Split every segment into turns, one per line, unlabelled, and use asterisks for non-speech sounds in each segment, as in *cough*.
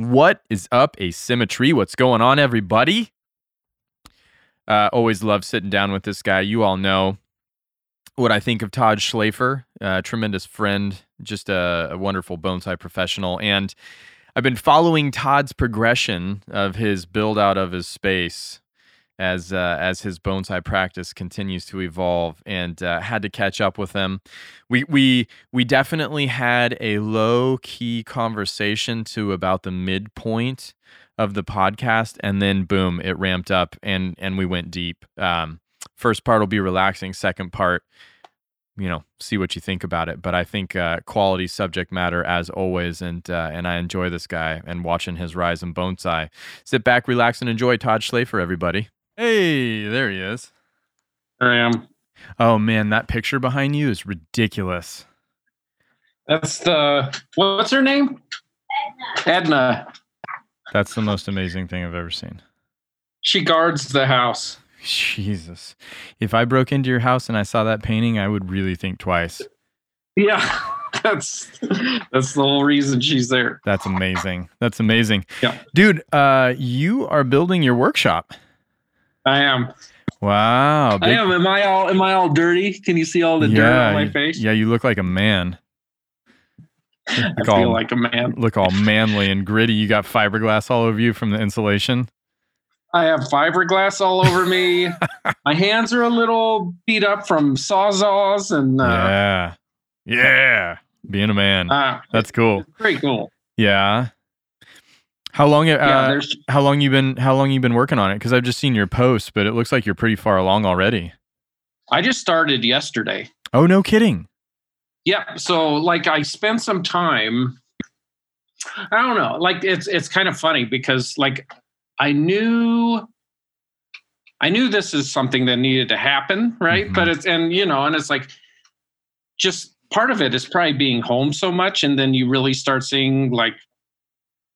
What is up, Asymmetry? What's going on, everybody? Uh, always love sitting down with this guy. You all know what I think of Todd Schlafer, a tremendous friend, just a, a wonderful bonsai professional. And I've been following Todd's progression of his build out of his space as uh, as his bonsai practice continues to evolve, and uh, had to catch up with him. We we we definitely had a low key conversation to about the midpoint of the podcast, and then boom, it ramped up, and and we went deep. Um, first part will be relaxing. Second part, you know, see what you think about it. But I think uh, quality subject matter as always, and uh, and I enjoy this guy and watching his rise in bonsai. Sit back, relax, and enjoy. Todd Schlafer, everybody. Hey, there he is.
There I am.
Oh man, that picture behind you is ridiculous.
That's the what's her name? Edna. Edna.
That's the most amazing thing I've ever seen.
She guards the house.
Jesus. If I broke into your house and I saw that painting, I would really think twice.
Yeah. *laughs* That's that's the whole reason she's there.
That's amazing. That's amazing.
Yeah.
Dude, uh you are building your workshop.
I am.
Wow.
I am. Am I all am I all dirty? Can you see all the dirt on my face?
Yeah, you look like a man. *laughs*
I
Look
feel
all,
like a man.
look all manly and gritty. You got fiberglass all over you from the insulation.
I have fiberglass all over me. *laughs* my hands are a little beat up from sawzalls and uh,
yeah. Yeah. Being a man.
uh,
That's cool.
pretty cool.
Yeah. How long? Uh,
yeah,
how long you been? How long you been working on it? Because I've just seen your posts, but it looks like you're pretty far along already.
I just started yesterday.
Oh, no kidding.
Yeah. So like I spent some time. I don't know. Like it's it's kind of funny because like I knew I knew this is something that needed to happen, right?
Mhm.
But it's and you know, and it's like just part of it is probably being home so much and then you really start seeing like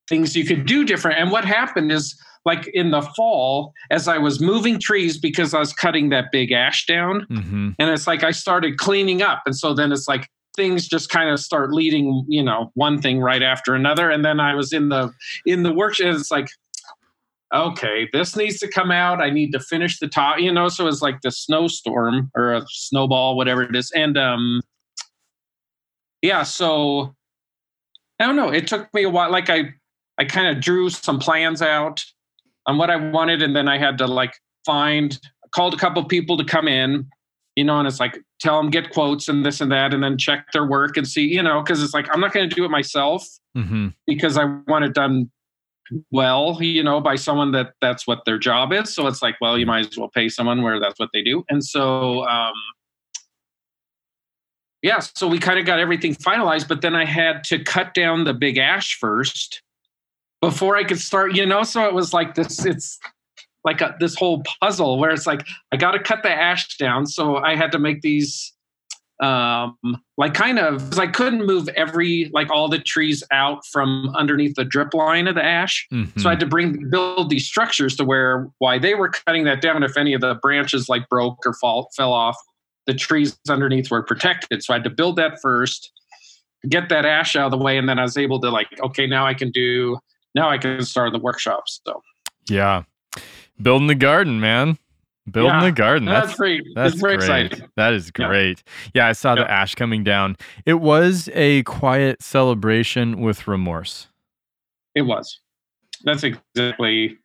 things you could do different. And what happened is like in the fall as I was moving trees because I was cutting that big ash down,
hmm
and it's like i started cleaning up. And so then it's like things just kind of start leading you know one thing right after another. And then i was in the in the workshop and it's like okay this needs to come out. I need to finish the top you know so it's like the snowstorm or a snowball whatever it is. And um yeah so i don't know. It took me a while. Like i i kind of drew some plans out on what i wanted and then i had to like find called a couple people to come in you know, and it's like tell them get quotes and this and that, and then check their work and see, you know, because it's like I'm not going to do it myself
hmm
because I want it done well, you know, by someone that that's what their job is. So it's like, well, you might as well pay someone where that's what they do, and so. um yeah, so we kind of got everything finalized, but then I had to cut down the big ash first before I could start, you know. So it was like this, it's like a, this whole puzzle where it's like I got to cut the ash down, so I had to make these um like kind of because I couldn't move every like all the trees out from underneath the drip line of the ash.
hmm
So I had to bring build these structures to where why they were cutting that down if any of the branches like broke or fall fell off, the trees underneath were protected. So I had to build that first, get that ash out of the way, and then I was able to like, okay, now I can do now I can start the workshops. So
yeah. Building the garden, man. Building
Yeah,
the garden.
that's,
That's
great.
That's great.
exciting.
That is
Yeah.
great. Yeah, I saw the ash coming down. It was a quiet celebration with remorse.
It was. That's exactly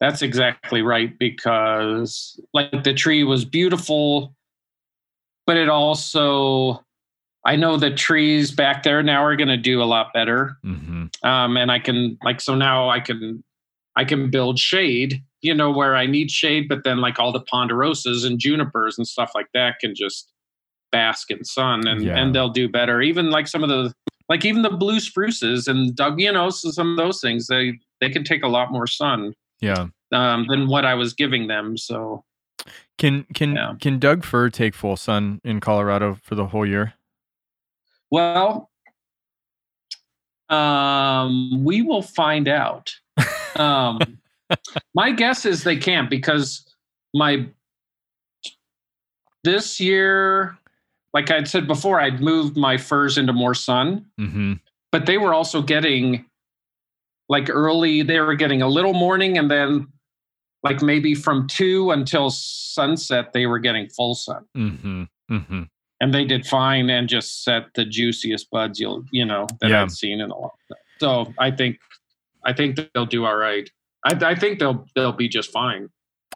that's exactly right because like the tree was beautiful, but it also I know the trees back there now are going to do a lot better.
hmm
Um, and I can like so now I can I can build shade, you know, where I need shade, but then like all the ponderosas and junipers and stuff like that can just bask in sun and
Yeah.
and they'll do better. Even like some of the like even the blue spruces and Doug, you know, so some of those things they they can take a lot more sun
Yeah.
um, than what I was giving them. So
Can can
Yeah.
can Doug Fir take full sun in Colorado for the whole year?
Well, um, we will find out. Um, *laughs* my guess is they can't because my this year, like I'd said before, I'd moved my firs into more sun,
hmm
but they were also getting like early they were getting a little morning and then like maybe from two until sunset they were getting full sun
Mm-hmm. Mm-hmm.
And they did fine and just set the juiciest buds you'll you know that
Yeah.
i've seen in a long time so i think i think they'll do all right i, I think they'll they'll be just fine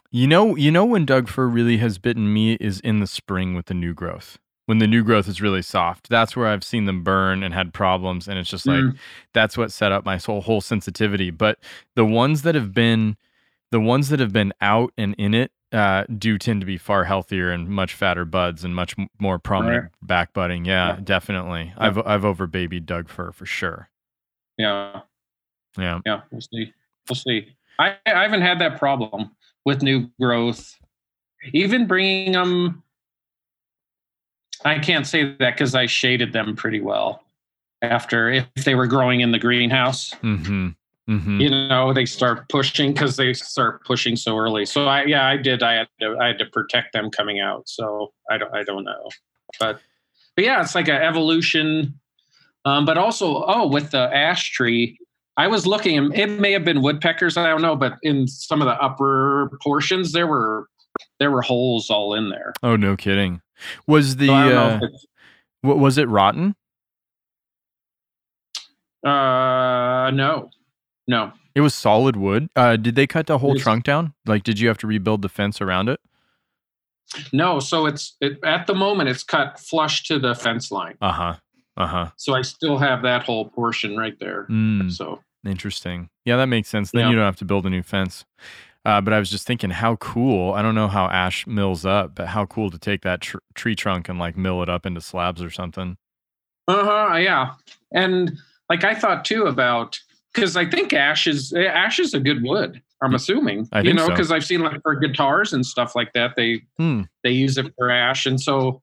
You know, you know when Doug fir really has bitten me is in the spring with the new growth. When the new growth is really soft, that's where I've seen them burn and had problems, and it's just like
Mm.
that's what set up my whole whole sensitivity. But the ones that have been, the ones that have been out and in it, uh, do tend to be far healthier and much fatter buds and much more prominent back budding. Yeah,
Yeah.
definitely. I've I've over babied Doug fir for sure.
yeah
Yeah.
yeah we'll see we'll see i i haven't had that problem with new growth even bringing them i can't say that because i shaded them pretty well after if they were growing in the greenhouse
Mm-hmm. Mm-hmm.
you know they start pushing because they start pushing so early so i yeah i did i had to i had to protect them coming out so i don't i don't know but but yeah it's like an evolution um but also oh with the ash tree i was looking and it may have been woodpeckers i don't know but in some of the upper portions there were there were holes all in there
Oh no, kidding. Was the
so I don't know
uh, was it rotten?
uh no no
It was solid wood. Uh, did they cut the whole trunk down? Like, did you have to rebuild the fence around it?
no so it's it, at the moment it's cut flush to the fence line
Uh huh. Uh huh.
so i still have that whole portion right there
Mm,
so
interesting. Yeah, that makes sense. Then
Yeah.
you don't have to build a new fence. Uh, but I was just thinking, how cool. I don't know how ash mills up, but how cool to take that tr- tree trunk and like mill it up into slabs or something.
Uh-huh, yeah. And like I thought too about because I think ash is ash is a good wood. I'm assuming,
I
you know,
so.
because I've seen like for guitars and stuff like that, they
Hmm.
they use it for ash. And so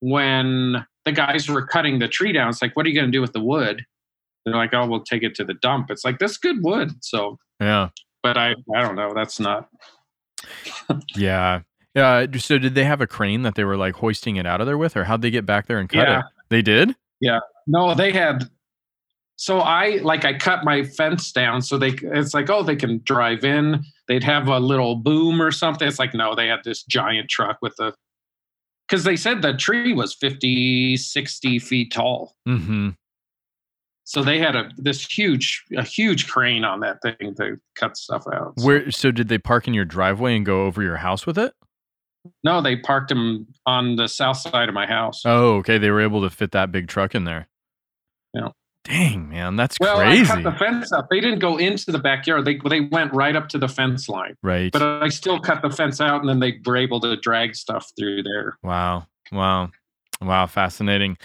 when the guys were cutting the tree down, it's like, what are you going to do with the wood? They're like, oh, we'll take it to the dump. It's like that's good wood. So,
Yeah.
but I I don't know. That's not. *laughs*
Yeah. Uh, so did they have a crane that they were like hoisting it out of there with, or how'd they get back there and cut
Yeah.
it? They did. Yeah.
No, they had. So I like I cut my fence down so they it's like oh they can drive in they'd have a little boom or something it's like no they had this giant truck with the because they said the tree was 50 60 feet tall
Mm-hmm.
so they had a this huge a huge crane on that thing to cut stuff out So-
Where? So did they park in your driveway and go over your house with it?
no they parked them on the south side of my house
Oh, okay. They were able to fit that big truck in there.
Yeah.
Dang, man, that's
well
crazy.
I cut the fence up they didn't go into the backyard they they went right up to the fence line
right.
but I still cut the fence out, and then they were able to drag stuff through there.
wow. Wow. Wow. Fascinating.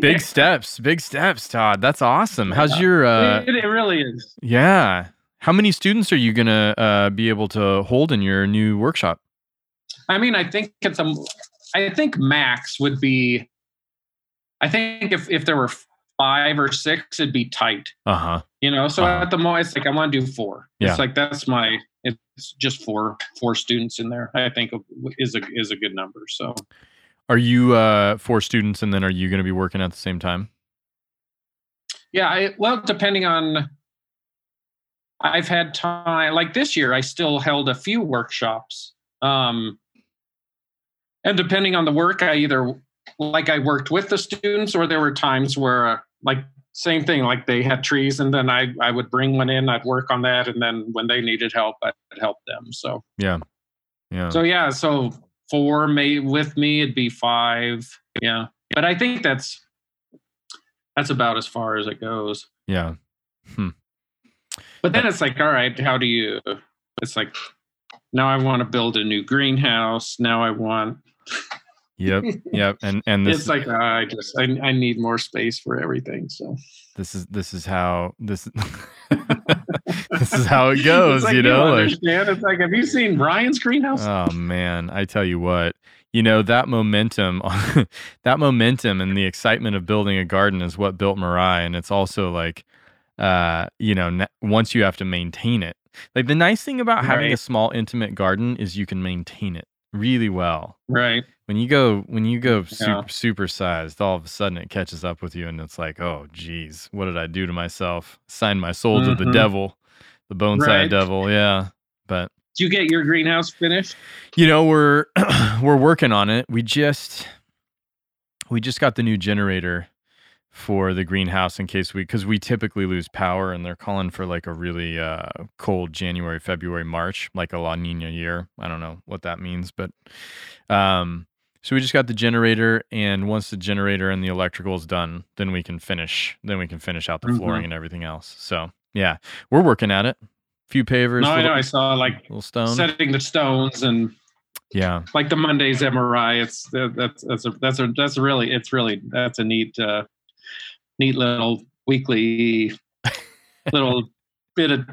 Big *laughs* steps. Big steps, Todd. That's awesome. How's
Yeah.
your? Uh,
it, it really is.
yeah. How many students are you gonna uh, be able to hold in your new workshop?
I mean, I think it's a. I think max would be. I think if if there were five or six, it'd be tight.
Uh huh.
You know, so
Uh-huh.
at the moment, it's like I want to do four.
Yeah.
It's like that's my. It's just four four students in there. I think is a is a good number. So
Are you uh, four students, and then are you going to be working at the same time?
Yeah, I, well, depending on, I've had time. Like this year, I still held a few workshops, um, and depending on the work, I either like I worked with the students, or there were times where, like, same thing, like they had trees, and then I I would bring one in, I'd work on that, and then when they needed help, I'd help them. So
Yeah. Yeah.
so yeah, so four may with me, it'd be five. Yeah, but I think that's that's about as far as it goes.
yeah. hmm.
But then it's like, all right, how do you? It's like, now I want to build a new greenhouse. Now I want.
Yep. Yep. *laughs* And and this
it's like uh, I just I, I need more space for everything. So
this is this is how this *laughs* *laughs* this is how it goes.
Like,
you know. like-
understand? It's like, have you seen Brian's greenhouse?
Oh man, I tell you what, you know that momentum, that momentum, and the excitement of building a garden is what built Mirai, and it's also like, uh, you know, once you have to maintain it. Like the nice thing about having a small, intimate garden is you can maintain it. really well.
Right.
When you go when you go
Yeah.
super super sized, all of a sudden it catches up with you and it's like, oh geez, what did I do to myself? Signed my soul to the devil, the bonsai
Right.
devil, yeah. But
Did you get your greenhouse finished?
you know, we're *clears throat* we're working on it. We just we just got the new generator for the greenhouse in case we because we typically lose power and they're calling for like a really uh cold January, February, March, like a La Nina year. I don't know what that means, but um so we just got the generator and once the generator and the electrical is done, then we can finish then we can finish out the
Mhm.
flooring and everything else. So yeah, we're working at it. Few pavers,
No, I know. I saw like
little stone.
setting the stones and
yeah.
like the Mondays MRI. It's that's that's a that's a that's a really it's really that's a neat uh, neat little weekly *laughs* little bit of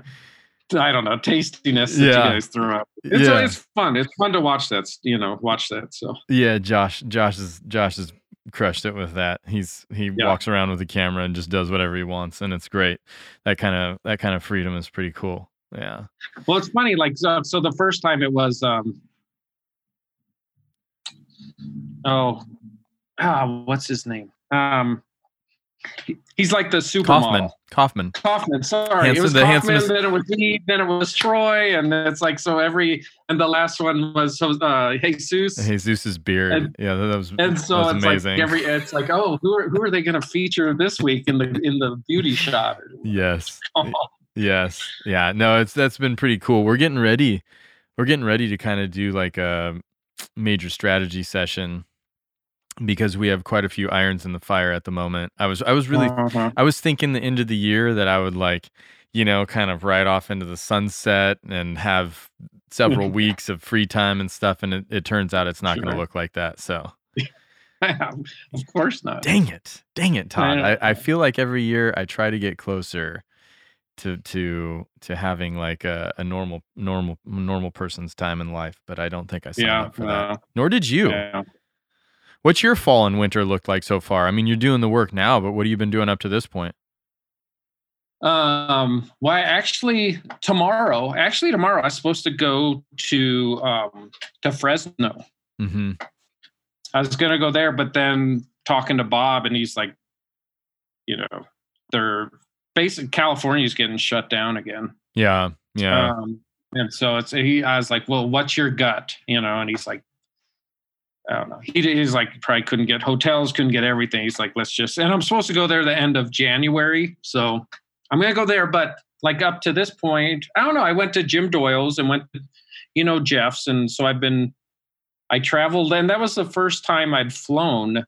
I don't know tastiness that
Yeah.
you guys throw up. It's
Yeah.
it's fun. It's fun to watch that. You know, watch that. So
Yeah, Josh. Josh is Josh has crushed it with that. He's he
Yeah.
walks around with a camera and just does whatever he wants, and it's great. That kind of that kind of freedom is pretty cool. Yeah.
well, it's funny. Like so, so the first time it was um oh ah what's his name um he's like the supermodel.
Kaufman. Kaufman.
Kaufman, sorry. It was
the
Kaufman,
handsomest-
then it was he. then it was Troy, and it's like so every and the last one was uh Jesus.
Jesus's beard.
And-
yeah, that was
and so
was
it's
amazing.
like every it's like, oh, who are who are they gonna feature this week in the in the beauty shot?
yes. *laughs*
Oh,
Yes. Yeah. No, it's that's been pretty cool. We're getting ready. We're getting ready to kind of do like a major strategy session because we have quite a few irons in the fire at the moment. I was I was really
uh-huh.
I was thinking the end of the year that I would like, you know, kind of ride off into the sunset and have several *laughs* weeks of free time and stuff. And it, it turns out it's not going to look like that. So *laughs*
of course not.
dang it. Dang it, Todd.
Yeah.
I, I feel like every year I try to get closer to to to having like a, a normal normal normal person's time in life, but I don't think I signed
Yeah,
up for that.
uh,
Nor did you.
yeah.
What's your fall and winter looked like so far? I mean, you're doing the work now, but what have you been doing up to this point?
Um, well, actually, tomorrow, actually tomorrow, I'm supposed to go to um to Fresno.
Mm-hmm.
I was gonna go there, but then talking to Bob, and he's like, you know, they're basically California's getting shut down again.
Yeah. Yeah.
Um, and so it's he. I was like, well, what's your gut? You know, and he's like, I don't know. He, he's like, probably couldn't get hotels, couldn't get everything. He's like, let's just. And I'm supposed to go there the end of January, so I'm gonna go there. But like up to this point, I don't know. I went to Jim Doyle's and went, you know, Jeff's, and so I've been. I traveled, and that was the first time I'd flown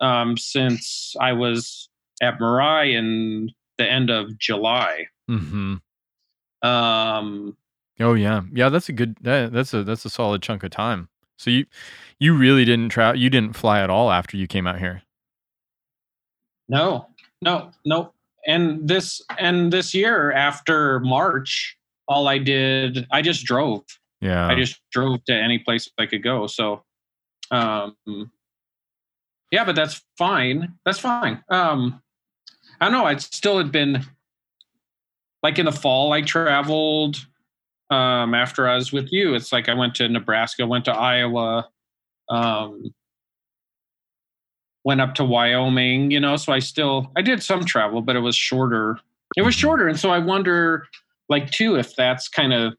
um, since I was at Mirai in the end of July.
mm-hmm.
Um,
Oh yeah, yeah. That's a good. That, that's a that's a solid chunk of time. So you you really didn't travel. You didn't fly at all after you came out here.
No, no, no. And this and this year after March, all I did, I just drove.
Yeah.
I just drove to any place I could go. So, um, yeah, but that's fine. That's fine. Um, I don't know. I still had been like in the fall. I traveled um, after I was with you. It's like I went to Nebraska, went to Iowa, um, went up to Wyoming. You know, so I still I did some travel, but it was shorter. It was shorter, and so I wonder, like, too, if that's kind of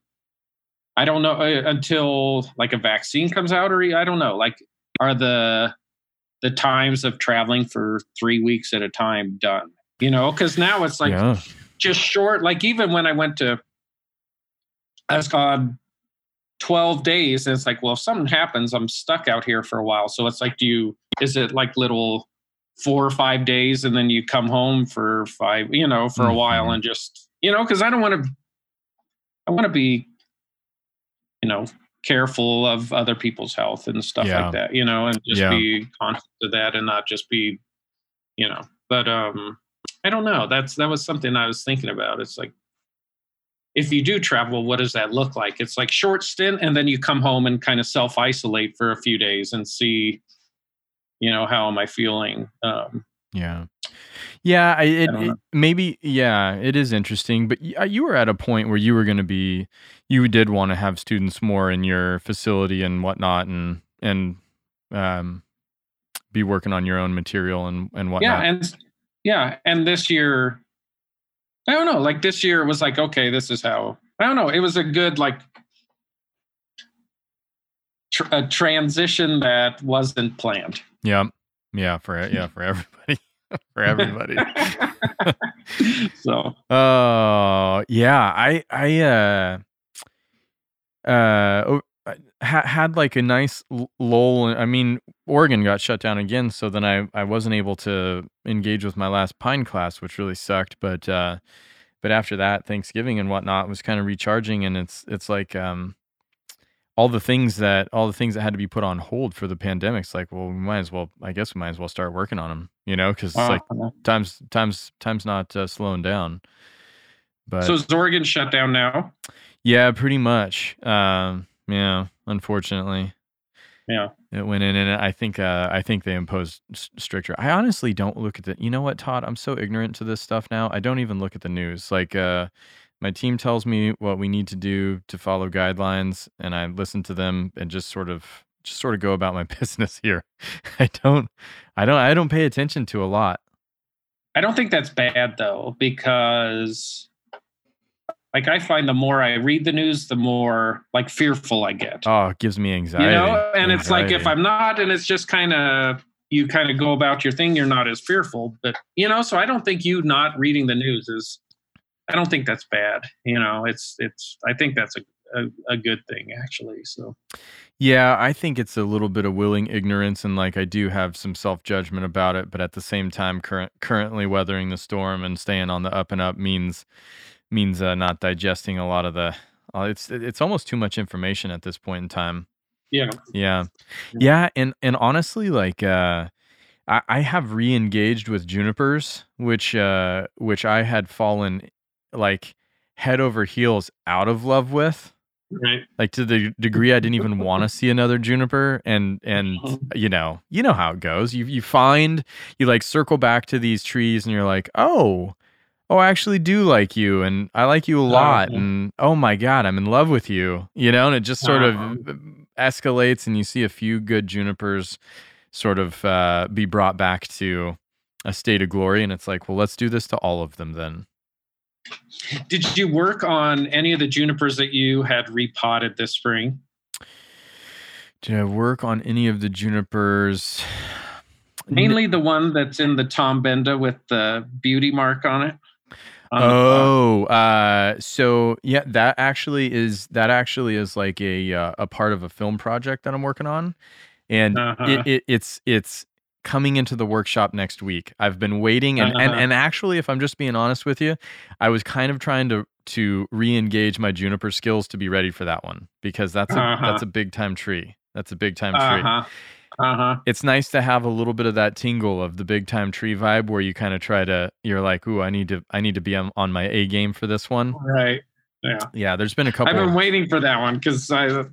I don't know uh, until like a vaccine comes out, or I don't know. Like, are the the times of traveling for three weeks at a time done? You know, because now it's like
yeah.
just short. Like even when I went to, I was gone twelve days, and it's like, well, if something happens, I'm stuck out here for a while. So it's like, do you? Is it like little four or five days, and then you come home for five? You know, for a while,
Mhm.
and just you know, because I don't want to. I want to be, you know, careful of other people's health and stuff
Yeah.
like that. You know, and just
Yeah.
be conscious of that, and not just be, you know. But um, I don't know. That's that was something I was thinking about. It's like if you do travel, what does that look like? It's like short stint, and then you come home and kind of self isolate for a few days and see, you know, how am I feeling? Um,
Yeah. Yeah, I, it,
I
it maybe yeah, it is interesting, but uh, you were at a point where you were going to be you did want to have students more in your facility and whatnot and and um be working on your own material and and whatnot.
Yeah, and yeah, and this year, I don't know. Like this year, it was like, okay, this is how. I don't know. It was a good like tr- a transition that wasn't planned.
Yeah. Yeah, for yeah, for everybody. *laughs* for everybody. *laughs*
so
Oh, yeah. I I uh uh ha- had like a nice lull. I mean, Oregon got shut down again, so then I I wasn't able to engage with my last Pine class, which really sucked. But uh, but after that, Thanksgiving and whatnot was kind of recharging, and it's it's like um all the things that all the things that had to be put on hold for the pandemic. It's like, well, we might as well. I guess we might as well start working on them, you know, because it's like times times times not uh, slowing down. But
so is Oregon shut down now?
yeah, pretty much. Um, yeah, unfortunately,
Yeah.
it went in, and I think uh, I think they imposed stricter. I honestly don't look at the. You know what, Todd? I'm so ignorant to this stuff now. I don't even look at the news. Like, uh, my team tells me what we need to do to follow guidelines, and I listen to them and just sort of just sort of go about my *laughs* business here. I don't, I don't, I don't pay attention to a lot.
I don't think that's bad though, because like I find the more I read the news, the more like fearful I get.
Oh, it gives me anxiety.
you know, and it's like if I'm not, and it's just kind of you kind of go about your thing, you're not as fearful. But you know, so I don't think you not reading the news is. I don't think that's bad. You know, it's it's. I think that's a a, a good thing actually. So
Yeah, I think it's a little bit of willing ignorance, and like I do have some self judgment about it, but at the same time, current currently weathering the storm and staying on the up and up means means uh, not digesting a lot of the. Uh, it's it's almost too much information at this point in time.
yeah,
Yeah, yeah, and and honestly, like uh, I I have re-engaged with junipers, which uh which I had fallen like head over heels out of love with
right.
like to the degree I didn't even *laughs* want to see another juniper and and
Mhm.
you know you know how it goes you you find you like circle back to these trees and you're like oh oh I actually do like you and I like you a lot
Uh-huh.
and oh my god I'm in love with you you know and it just sort
Uh-huh.
of escalates and you see a few good junipers sort of uh, be brought back to a state of glory and it's like well let's do this to all of them then
Did you work on any of the junipers that you had repotted this spring?
did I work on any of the junipers *sighs*
Mainly the one that's in the Tom Benda with the beauty mark on it. On.
Oh, uh, so yeah, that actually is that actually is like a uh, a part of a film project that I'm working on, and
Uh-huh.
it, it it's it's coming into the workshop next week. I've been waiting, and and
Uh-huh.
and actually, if I'm just being honest with you, I was kind of trying to to re-engage my juniper skills to be ready for that one because that's a
Uh-huh.
that's a big time tree. That's a big time tree
Uh huh. Uh
it's nice to have a little bit of that tingle of the big time tree vibe where you kind of try to you're like ooh i need to i need to be on, on my a game for this one
Right. Yeah.
yeah there's been a couple I've
been waiting for that one because I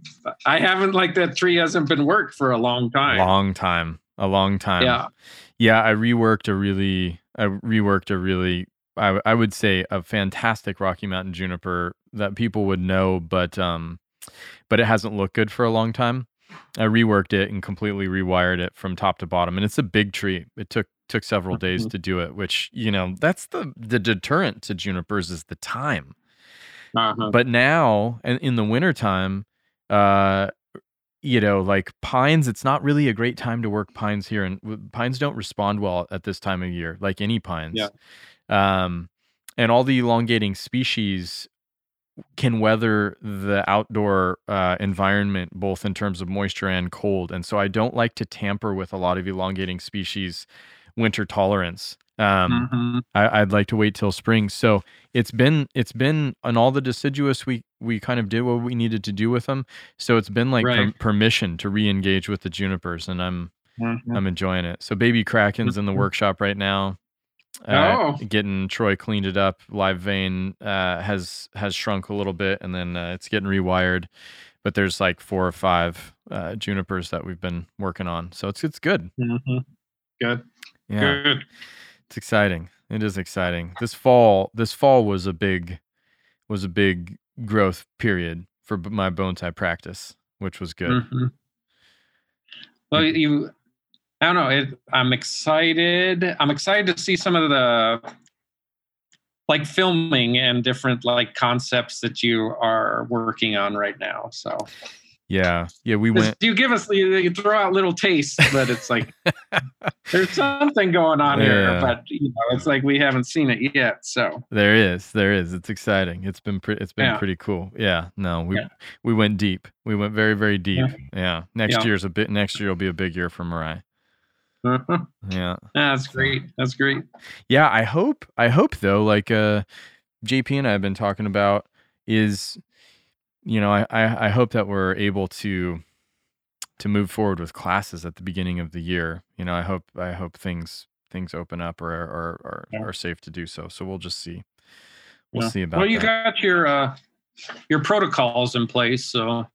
I haven't like that tree hasn't been worked for a long time.
long time a long time
Yeah.
yeah i reworked a really i reworked a really I, I would say a fantastic rocky mountain juniper that people would know but um but it hasn't looked good for a long time i reworked it and completely rewired it from top to bottom and it's a big tree it took took several days
Mhm.
to do it which you know that's the the deterrent to junipers is the time
Uh-huh.
but now and in the wintertime uh you know like pines it's not really a great time to work pines here and pines don't respond well at this time of year like any pines
Yeah.
um and all the elongating species can weather the outdoor uh, environment both in terms of moisture and cold and so i don't like to tamper with a lot of elongating species winter tolerance um
Mhm.
I, I'd like to wait till spring. So it's been it's been on all the deciduous we we kind of did what we needed to do with them. So it's been like per- permission to re-engage with the junipers, and I'm
Mhm.
I'm enjoying it. So baby Kraken's in the
Mhm.
workshop right now. Uh,
Oh.
getting Troy cleaned it up. Live vein uh, has has shrunk a little bit, and then uh, it's getting rewired. But there's like four or five uh, junipers that we've been working on, so it's it's good.
Mhm. Good.
Yeah.
Good.
It's exciting. It is exciting. This fall, this fall was a big, was a big growth period for my bone bonsai practice, which was good.
Mhm. Well, you, I don't know. It, I'm excited. I'm excited to see some of the like filming and different like concepts that you are working on right now. So
Yeah, yeah. We went.
you give us you, throw out little tastes, but it's like *laughs* there's something going on here, but you know, it's like we haven't seen it yet. So
There is, there is. It's exciting. It's been pretty. It's been
Yeah.
pretty cool. Yeah. No, we
Yeah.
we went deep. We went very very deep. Yeah. Next
Yeah.
year's a bit. Next year will be a big year for Mirai.
Mhm. *laughs*
Yeah.
that's great. That's great.
Yeah, I hope I hope though, like uh JP and I have been talking about is you know, I, I I hope that we're able to to move forward with classes at the beginning of the year. You know, I hope I hope things things open up or or or
Yeah.
are safe to do so. So we'll just see. We'll
Yeah.
see about it.
well, you
that.
got your uh, your protocols in place, so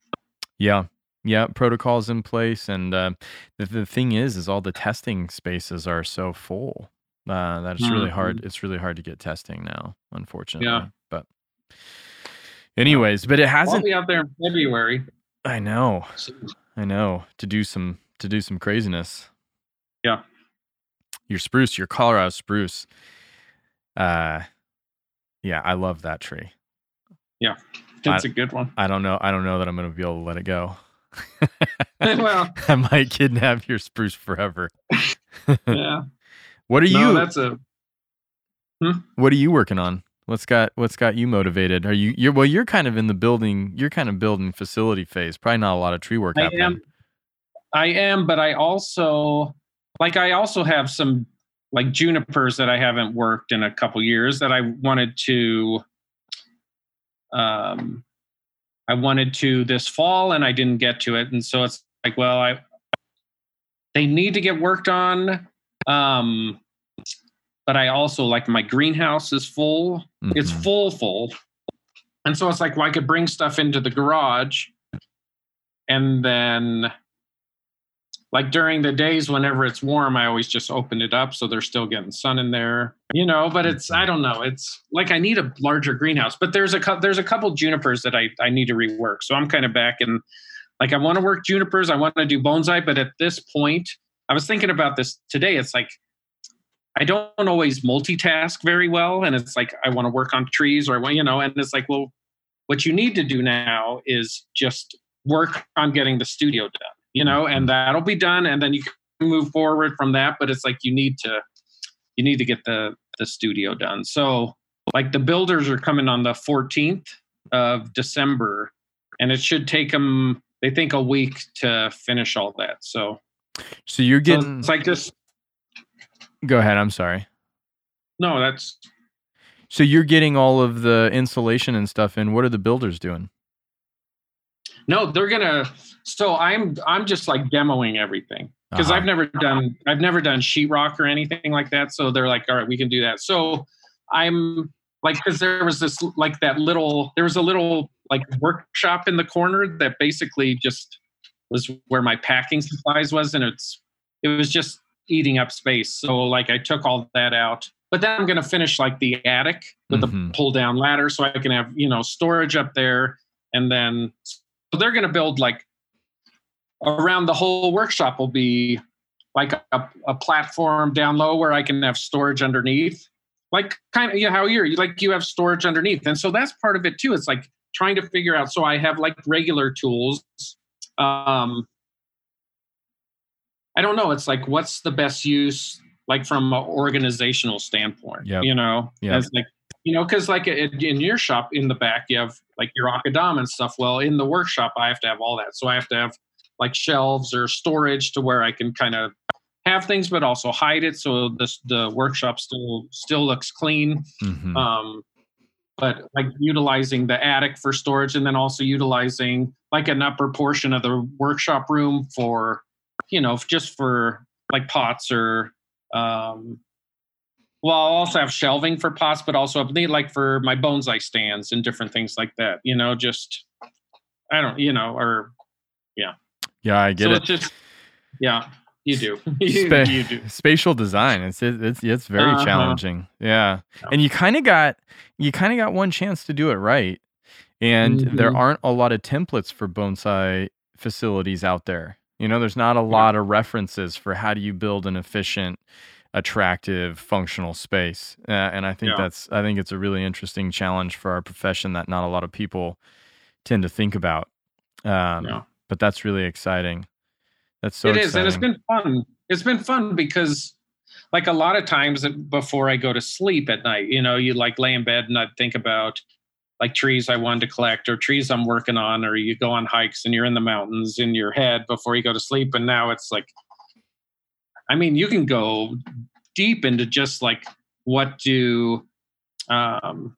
Yeah. Yeah, protocols in place and uh the, the thing is is all the testing spaces are so full. Uh that it's really hard
Mhm.
it's really hard to get testing now, unfortunately. Yeah. But anyways, but it
I'll
hasn't
be out there in February.
I know. I know to do some to do some craziness.
Yeah.
Your spruce, your Colorado spruce. Uh yeah, I love that tree.
Yeah. that's a good one.
I don't know I don't know that I'm going to be able to let it go. *laughs*
well, *laughs*
I might kidnap your spruce forever. *laughs*
yeah.
What are
No,
you
that's a
what are you working on? What's got what's got you motivated? Are you you're well you're kind of in the building you're kind of building facility phase. Probably not a lot of tree work
I
happening.
am. I am, but I also like I also have some like junipers that I haven't worked in a couple years that I wanted to um I wanted to this fall and I didn't get to it. And so it's like well I they need to get worked on. Um but I also like my greenhouse is full. It's
Mhm.
full full. And so it's like well i could bring stuff into the garage and then like during the days whenever it's warm i always just open it up so they're still getting sun in there you know but it's i don't know it's like i need a larger greenhouse but there's a there's a couple junipers that i i need to rework so i'm kind of back in like i want to work junipers i want to do bonsai but at this point i was thinking about this today it's like I don't always multitask very well. And it's like, I want to work on trees or I want, you know, and it's like, well, what you need to do now is just work on getting the studio done, you know, and that'll be done. And then you can move forward from that. But it's like, you need to, you need to get the, the studio done. So like the builders are coming on the 14th of December and it should take them, they think a week to finish all that. So,
So you're
so
getting
it's like just,
Go ahead, I'm sorry.
no, that's,
So you're getting all of the insulation and stuff in. What are the builders doing?
No, they're gonna. So I'm I'm just like demoing everything because
Uh-huh.
I've never done I've never done sheetrock or anything like that. So they're like, all right, we can do that. So I'm like, because there was this like that little there was a little like workshop in the corner that basically just was where my packing supplies was, and it's it was just eating up space. So like I took all that out. But then I'm gonna finish like the attic with
Mhm.
the pull down ladder so I can have, you know, storage up there. And then so they're gonna build like around the whole workshop will be like a, a platform down low where I can have storage underneath. Like kind of you know, how you're like you have storage underneath. And so that's part of it too. It's like trying to figure out so I have like regular tools. Um I don't know. It's like what's the best use like from an organizational standpoint.
Yep.
You know? It's like you know, because like in your shop in the back, you have like your akadama and stuff. Well, in the workshop, I have to have all that. So I have to have like shelves or storage to where I can kind of have things, but also hide it so this the workshop still still looks clean.
Mhm.
Um, but like utilizing the attic for storage, and then also utilizing like an upper portion of the workshop room for you know just for like pots or um, well, I'll also have shelving for pots, but also need like for my bonsai stands and different things like that. You know, just I don't, you know, or
yeah, yeah, I get
so
it.
it's just yeah. you do. *laughs* you,
Spa-
you do.
spatial design. It's it, it's it's very
Uh-huh.
challenging. Yeah,
Yeah.
and you kind of got you kind of got one chance to do it right, and there
Mhm.
aren't a lot of templates for bonsai facilities out there. You know, there's not a lot of references for how do you build an efficient, attractive, functional space. Uh, and I think
Yeah.
that's I think it's a really interesting challenge for our profession that not a lot of people tend to think about. Um,
Yeah.
But that's really exciting. That's so
It is, and it's been fun. It's been fun because, like, a lot of times before I go to sleep at night, you know, you like lay in bed and I think about like trees I wanted to collect or trees I'm working on, or you go on hikes and you're in the mountains in your head before you go to sleep. And now it's like, I mean, you can go deep into just like what do, um,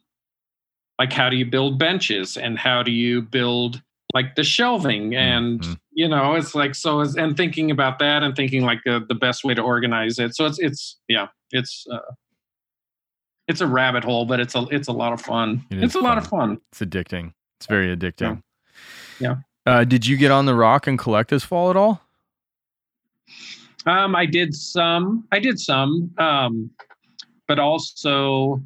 like how do you build benches and how do you build like the shelving and
Mhm.
you know it's like so is and thinking about that and thinking like uh, the best way to organize it so it's it's yeah it's uh, it's a rabbit hole but it's a it's a lot of fun
It
it's a lot of fun
It's addicting. It's very addicting.
Yeah.
Uh, did you get on the rock and collect this fall at all?
Um i did some i did some um but also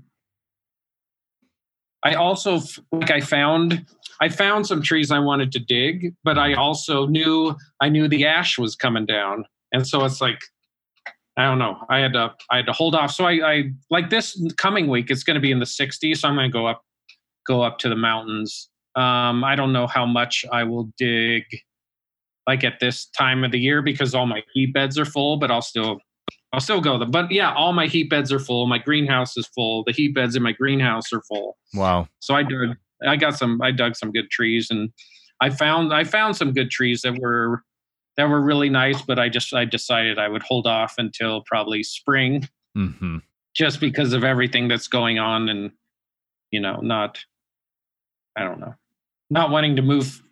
i also like i found i found some trees i wanted to dig but i also knew i knew the ash was coming down. And so it's like i don't know i had to i had to hold off. So i i like this coming week it's going to be in the 60s so i'm going to go up go up to the mountains. Um i don't know how much i will dig like at this time of the year because all my heat beds are full but i'll still i'll still go there but yeah all my heat beds are full my greenhouse is full the heat beds in my greenhouse are full
Wow.
so I dug, I got some, I dug some good trees, and I found, I found some good trees that were, that were really nice. But I just, I decided I would hold off until probably spring,
hmm
just because of everything that's going on, and you know, not, I don't know, not wanting to move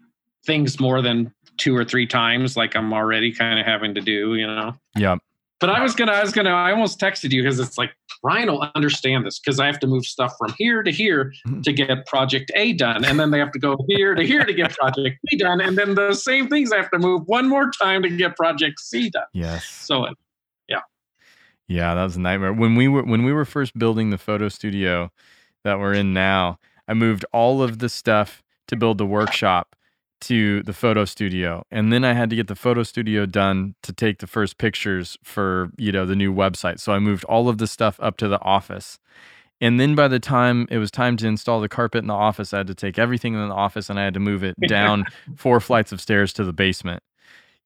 things more than two or three times, like I'm already kind of having to do, you know.
Yeah.
But I was gonna, I was gonna, I almost texted you because it's like Ryan will understand this because I have to move stuff from here to here mm-hmm. to get project A done, and then they have to go here to here to get project B done, and then the same things I have to move one more time to get project C done.
Yes.
So uh,
yeah. Yeah, that was a nightmare. When we were when we were first building the photo studio that we're in now, I moved all of the stuff to build the workshop to the photo studio. And then I had to get the photo studio done to take the first pictures for, you know, the new website. So I moved all of the stuff up to the office. And then by the time it was time to install the carpet in the office, I had to take everything in the office and I had to move it *laughs* down four flights of stairs to the basement.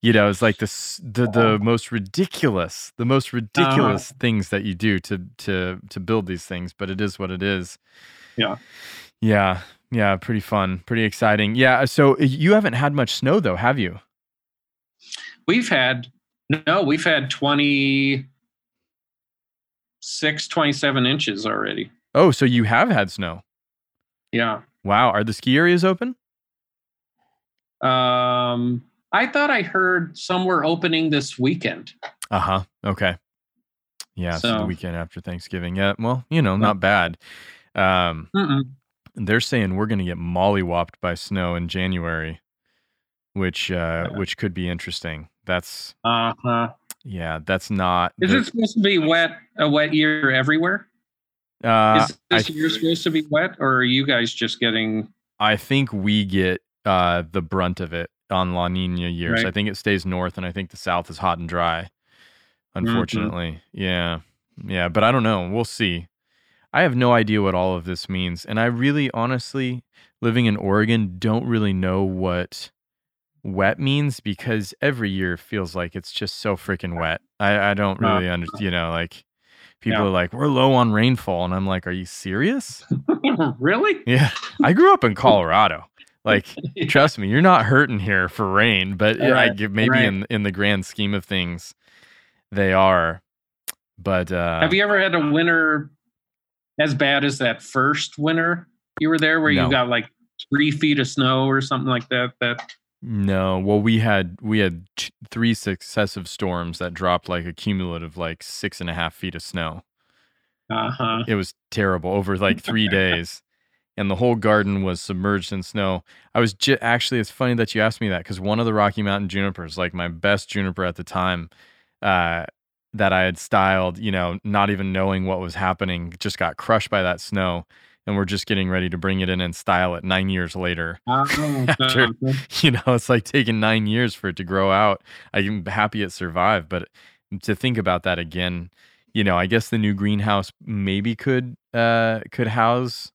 You know, it's like this the the most ridiculous, the most uh-huh. ridiculous things that you do to to to build these things, but it is what it is.
Yeah.
Yeah. Yeah, pretty fun, pretty exciting. Yeah, so uh, you haven't had much snow though, have you?
we've had no, we've had 26, 27 inches already.
Oh, so you have had snow.
Yeah.
Wow, are the ski areas open?
Um, I thought I heard somewhere opening this weekend.
Uh-huh. Okay. Yeah, so, the weekend after Thanksgiving. Yeah, well, you know, not bad. Um
Mm-mm.
They're saying we're going to get mollywopped by snow in January, which uh
Yeah.
which could be interesting. That's
Uh-huh.
yeah, that's not
Is
the-
it supposed to be wet a wet year everywhere?
uh
Is
I,
this year supposed to be wet, or are you guys just getting?
I think we get uh the brunt of it on La Nina years. I think it stays north and I think the south is hot and dry.
Mm-hmm.
Unfortunately. Yeah. Yeah, but I don't know. We'll see. I have no idea what all of this means. And I really honestly living in Oregon don't really know what wet means because every year feels like it's just so freaking wet. I, I don't
Uh,
really understand, you know, like people
Yeah.
are like, we're low on rainfall. And I'm like, are you serious? *laughs*
really?
Yeah. I grew up in *laughs* Colorado. Like, trust me, you're not hurting here for rain, but I
Right,
give maybe
right.
in in the grand scheme of things, they are. But uh,
Have you ever had a winter as bad as that first winter you were there, where
No.
you got like three feet of snow or something like that? That
no, well, we had we had t- three successive storms that dropped like a cumulative like six and a half feet of snow.
uh huh.
It was terrible over like three *laughs* days, and the whole garden was submerged in snow. I was j- actually. It's funny that you asked me that because one of the Rocky Mountain junipers, like my best juniper at the time, uh, that I had styled, you know, not even knowing what was happening, just got crushed by that snow. And we're just getting ready to bring it in and style it nine years later.
Oh, *laughs*
After- you know, it's like taking nine years for it to grow out. I'm happy it survived, but to think about that again, you know, I guess the new greenhouse maybe could uh could house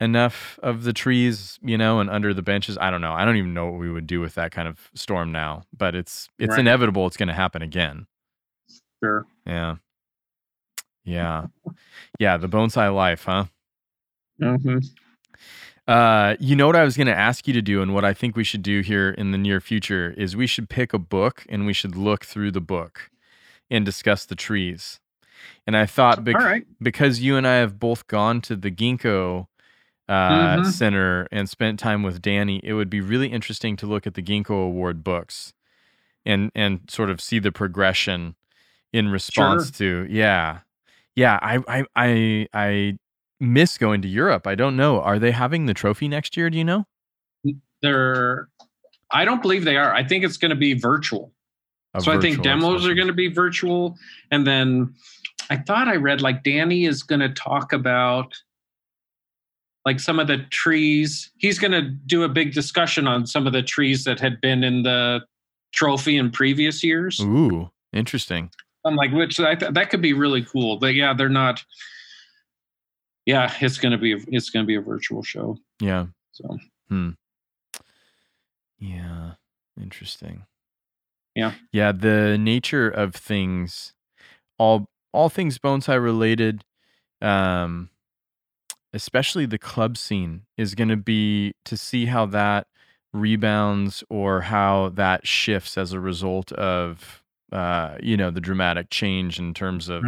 enough of the trees, you know, and under the benches. I don't know. I don't even know what we would do with that kind of storm now, but it's it's
Right.
inevitable it's going to happen again.
Sure.
Yeah. Yeah. Yeah, the bonsai life, huh?
hmm
Uh, you know what I was going to ask you to do, and what I think we should do here in the near future is we should pick a book and we should look through the book and discuss the trees. And I thought bec-
right.
because you and I have both gone to the Ginkgo uh,
Mhm.
Center and spent time with Danny, it would be really interesting to look at the Ginkgo Award books and and sort of see the progression in response to yeah, yeah. I I I I miss going to Europe. I don't know. Are they having the trophy next year? Do you know?
They're. I don't believe they are. I think it's going to be virtual.
A
so I think
virtual
demos are going to be virtual, and then I thought I read like Danny is going to talk about like some of the trees. He's going to do a big discussion on some of the trees that had been in the trophy in previous years.
Ooh, interesting.
I'm like, which I th- that could be really cool. But yeah, they're not. Yeah, it's gonna be it's gonna be a virtual show.
Yeah.
So Hmm.
Yeah. Interesting.
Yeah.
Yeah, the nature of things all all things bonsai related um especially the club scene is going to be to see how that rebounds or how that shifts as a result of uh you know the dramatic change in terms of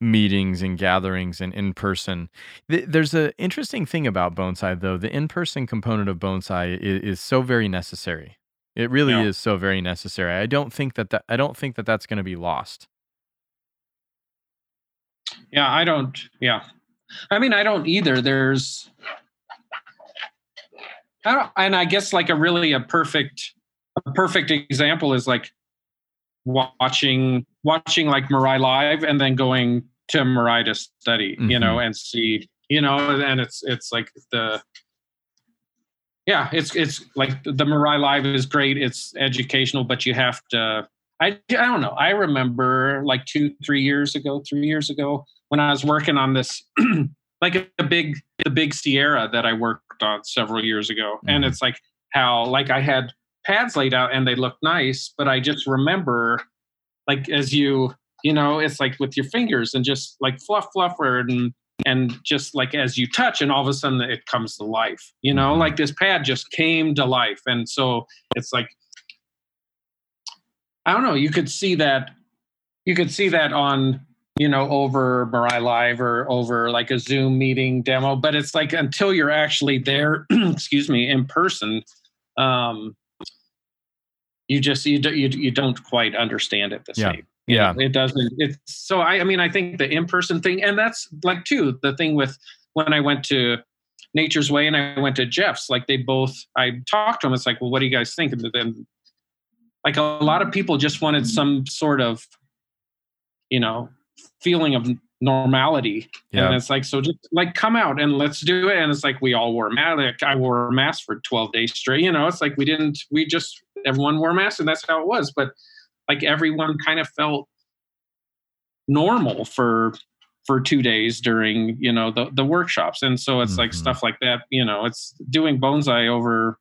meetings and gatherings and in person. Th- there's an interesting thing about bonsai, though. The in person component of bonsai is, is so very necessary. It really
Yeah.
is so very necessary. I don't think that, that I don't think that that's going to be lost.
Yeah, I don't. Yeah, I mean, I don't either. There's, I don't, and I guess like a really a perfect, a perfect example is like watching watching like Mirai live and then going to Mirai to study, you know, and see, you know, and it's it's like the. Yeah, it's it's like the Mirai Live is great. It's educational, but you have to. I I don't know. I remember like two, three years ago, three years ago, when I was working on this, *clears throat* like a big, the big Sierra that I worked on several years ago, and
Mhm.
it's like how like I had pads laid out and they look nice, but I just remember, like as you, you know, it's like with your fingers and just like fluff, fluffer, and and just like as you touch, and all of a sudden it comes to life. You know,
Mhm.
like this pad just came to life, and so it's like I don't know. You could see that. You could see that on you know over Mirai Live or over like a Zoom meeting demo, but it's like until you're actually there, *clears throat* excuse me, in person, um, you just you do, you you don't quite understand it the
Yeah.
same.
Yeah.
It doesn't. It's so I I mean I think the in person thing, and that's like too the thing with when I went to Nature's Way and I went to Jeff's, like they both I talked to them. It's like, well, what do you guys think? And then like a lot of people just wanted some sort of you know feeling of normality
Yeah.
and it's like so just like come out and let's do it and it's like we all wore a mask like i wore a mask for 12 days straight you know it's like we didn't we just everyone wore masks and that's how it was but like everyone kind of felt normal for for two days during you know the the workshops and so it's like
Mhm.
stuff like that you know it's doing bonsai over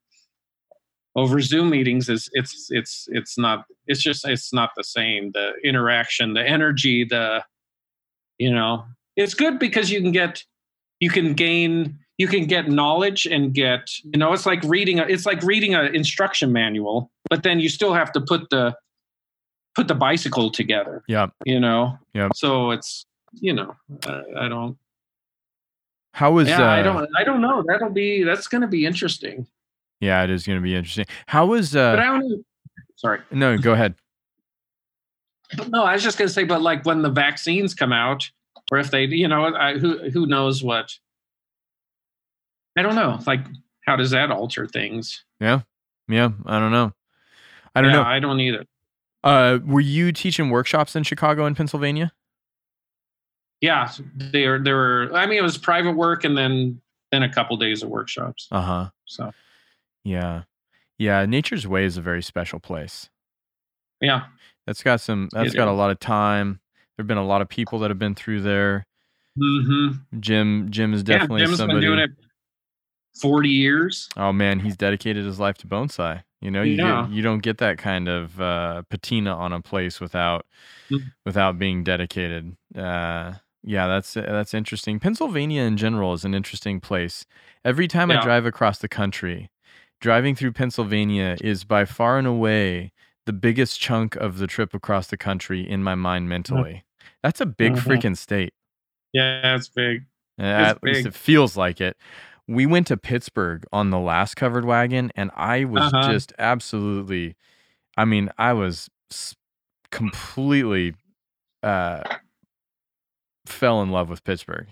over zoom meetings is it's it's it's not it's just it's not the same the interaction the energy the you know it's good because you can get you can gain you can get knowledge and get you know it's like reading a, it's like reading an instruction manual but then you still have to put the put the bicycle together
Yeah.
you know
yeah
so it's you know I, I don't
How was
yeah
uh,
i don't i don't know that'll be that's going to be interesting
Yeah, it is going to be interesting. How was uh
but i don't sorry
No, go ahead.
But no, I was just going to say, but like when the vaccines come out, or if they, you know, I, who who knows what? I don't know. Like, how does that alter things?
Yeah, Yeah. I don't know. I don't
Yeah,
know.
I don't either.
Uh, were you teaching workshops in Chicago and Pennsylvania?
Yeah, there there were. I mean, it was private work, and then then a couple days of workshops.
Uh huh.
So
Yeah, yeah. Nature's Way is a very special place.
yeah,
That's got some. That's
It
got a lot of time. There've been a lot of people that have been through there.
Mm-hmm.
Jim, Jim is definitely
yeah. Jim's
somebody.
been doing it forty years.
Oh man, he's dedicated his life to bonsai. You know, you
Yeah.
get, you don't get that kind of uh, patina on a place without
Mm.
without being dedicated. Uh, yeah, that's that's interesting. Pennsylvania in general is an interesting place. Every time I drive across the country, driving through Pennsylvania is by far and away the biggest chunk of the trip across the country in my mind mentally. That's a big
Mhm.
freaking state.
Yeah, it's big.
Uh, At least it feels like it. We went to Pittsburgh on the last covered wagon, and I was
Uh-huh.
just absolutely, I mean, I was completely uh, fell in love with Pittsburgh.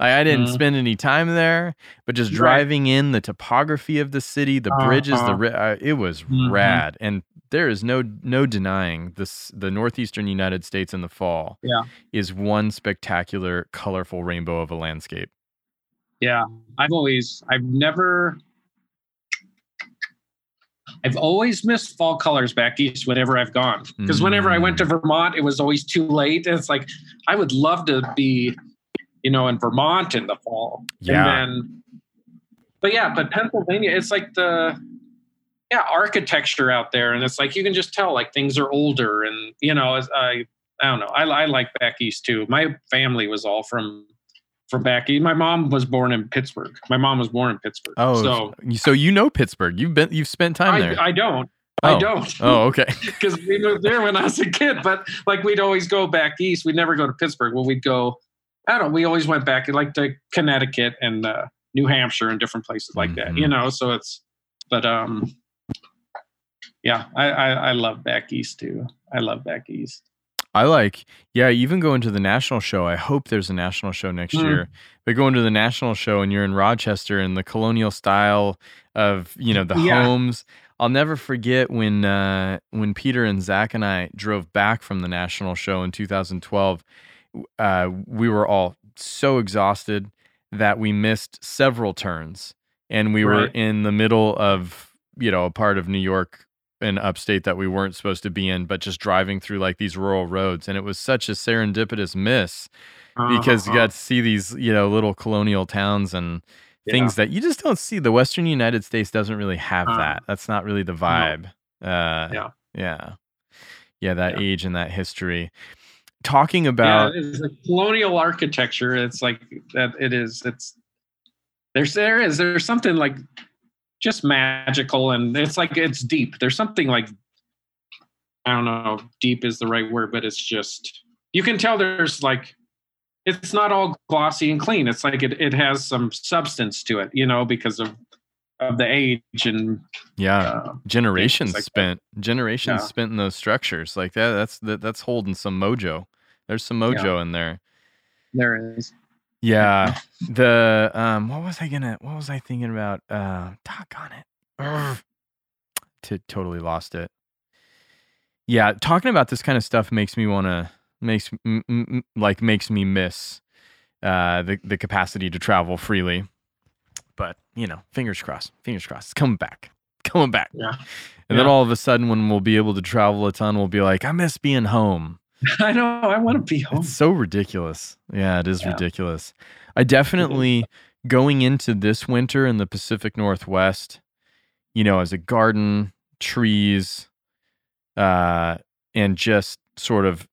Like, I didn't
Mhm.
spend any time there, but just
Right.
driving in, the topography of the city, the bridges, the
Uh-huh.
ri- uh, it was
Mhm.
rad. And there is no no denying this. The northeastern United States in the fall
Yeah.
is one spectacular, colorful rainbow of a landscape.
Yeah, I've always, I've never, I've always missed fall colors back east whenever I've gone. Because whenever I went to mm. Vermont, it was always too late. And it's like, I would love to be, you know, in Vermont in the fall.
Yeah.
And then, but yeah, but Pennsylvania, it's like the, yeah, architecture out there. And it's like, you can just tell like things are older. And, you know, as I, I don't know. I, I like back east too. My family was all from from back east. My mom was born in Pittsburgh. My mom was born in Pittsburgh.
Oh,
so
so you know Pittsburgh? You've been you've spent time there.
I, I don't.
Oh.
I don't.
oh, okay. *laughs*
Because we moved there when I was a kid. But like we'd always go back east. We'd never go to Pittsburgh. Well, we'd go. I don't. know. We always went back like to Connecticut and uh, New Hampshire and different places like that.
Mhm.
You know. So it's. But um. Yeah, I, I I love back east too. I love back east.
I like, yeah, even going to the national show. I hope there's a national show next
Mm.
year. But going to the national show and you're in Rochester and the colonial style of, you know, the
Yeah.
homes. I'll never forget when uh, when Peter and Zach and I drove back from the national show in 2012. Uh, we were all so exhausted that we missed several turns, and we were in the middle of you know a part of New York in upstate that we weren't supposed to be in, but just driving through like these rural roads. And it was such a serendipitous miss because you
Uh-huh.
got to see these, you know, little colonial towns and
Yeah.
things that you just don't see. The Western United States doesn't really have
Uh,
that. That's not really the vibe. Uh,
Yeah.
Yeah. Yeah. That
Yeah.
age and that history. Talking about,
yeah, it's colonial architecture. It's like that. It is. It's there's there is there's something like just magical, and it's like it's deep. There's something like I don't know, if deep is the right word, but it's just you can tell there's like it's not all glossy and clean. It's like it it has some substance to it, you know, because of of the age and
yeah,
uh,
generations
like that.
spent, generations
Yeah.
spent in those structures like that. That's that, that's holding some mojo. There's some mojo in there.
there is.
Yeah. The um what was I gonna what was I thinking about? Uh doggone it. Urgh. To totally lost it. Yeah, talking about this kind of stuff makes me wanna makes m- m- like makes me miss uh the, the capacity to travel freely. But, you know, fingers crossed. Fingers crossed. It's coming back. *laughs* Coming back.
Yeah.
And then all of a sudden when we'll be able to travel a ton, we'll be like, I miss being home. *laughs*
I know. I want to be home.
It's so ridiculous. Yeah, it is
Yeah.
ridiculous. I definitely going into this winter in the Pacific Northwest, you know, as a garden, trees, uh, and just sort of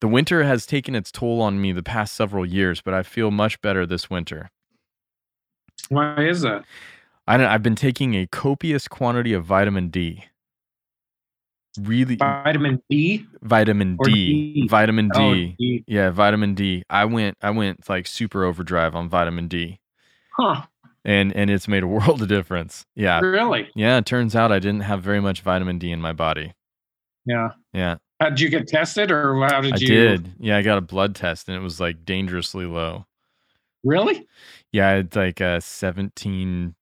the winter has taken its toll on me the past several years, but I feel much better this winter.
Why is that?
I don't, I've been taking a copious quantity of vitamin D. Really,
Vitamin D.
vitamin D,
D?
vitamin D.
Oh, D.
Yeah, vitamin D. I went I went like super overdrive on vitamin D.
Huh.
And and it's made a *laughs* world of difference. Yeah.
Really?
Yeah, it turns out I didn't have very much vitamin D in my body.
Yeah.
Yeah.
How, did you get tested or how did
I
you?
I did. Yeah, I got a blood test and it was like dangerously low.
Really?
Yeah, it's like uh 17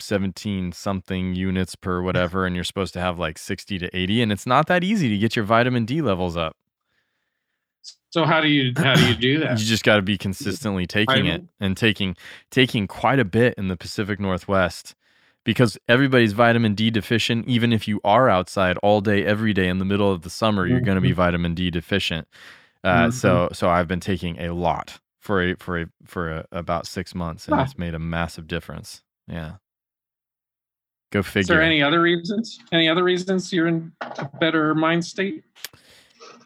17 something units per whatever and you're supposed to have like 60 to 80 and it's not that easy to get your vitamin D levels up.
So how do you how do you do *laughs* that?
You just got to be consistently taking it and taking taking quite a bit in the Pacific Northwest because everybody's vitamin D deficient even if you are outside all day every day in the middle of the summer you're going to be
Mhm.
vitamin D deficient. Uh,
Mhm.
so so I've been taking a lot for a for a for a, about 6 months and it's made a massive difference. Yeah. Go figure.
Is there any other reasons? Any other reasons you're in a better mind state?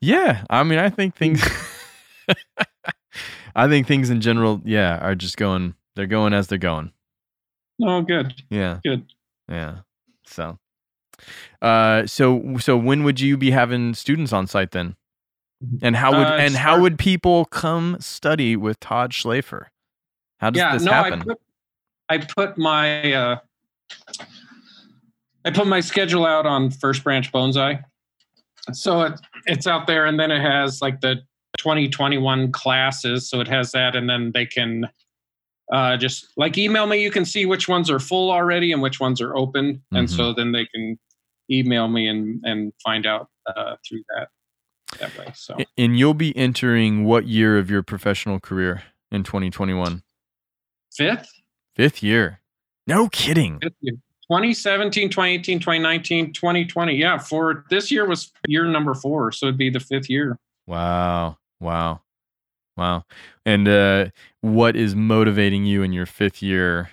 Yeah, I mean, I think things. *laughs* I think things in general, yeah, are just going. They're going as they're going.
Oh, good,
Yeah,
good.
yeah. So, uh, so so when would you be having students on site then? And how would
Uh,
and how would people come study with Todd Schlafer? How does
yeah,
this
no,
happen?
I put I put my uh, I put my schedule out on First Branch Bonsai, so it, it's out there, and then it has like the 2021 classes, so it has that, and then they can uh, just like email me. You can see which ones are full already and which ones are open, and
Mhm.
so then they can email me and and find out uh, through that that way. So
and you'll be entering what year of your professional career in 2021?
fifth.
Fifth year. No kidding.
Fifth year. 2017, 2018, 2019, 2020. Yeah, for this year was year number four. So it'd be the fifth year.
Wow. Wow. Wow. And uh, what is motivating you in your fifth year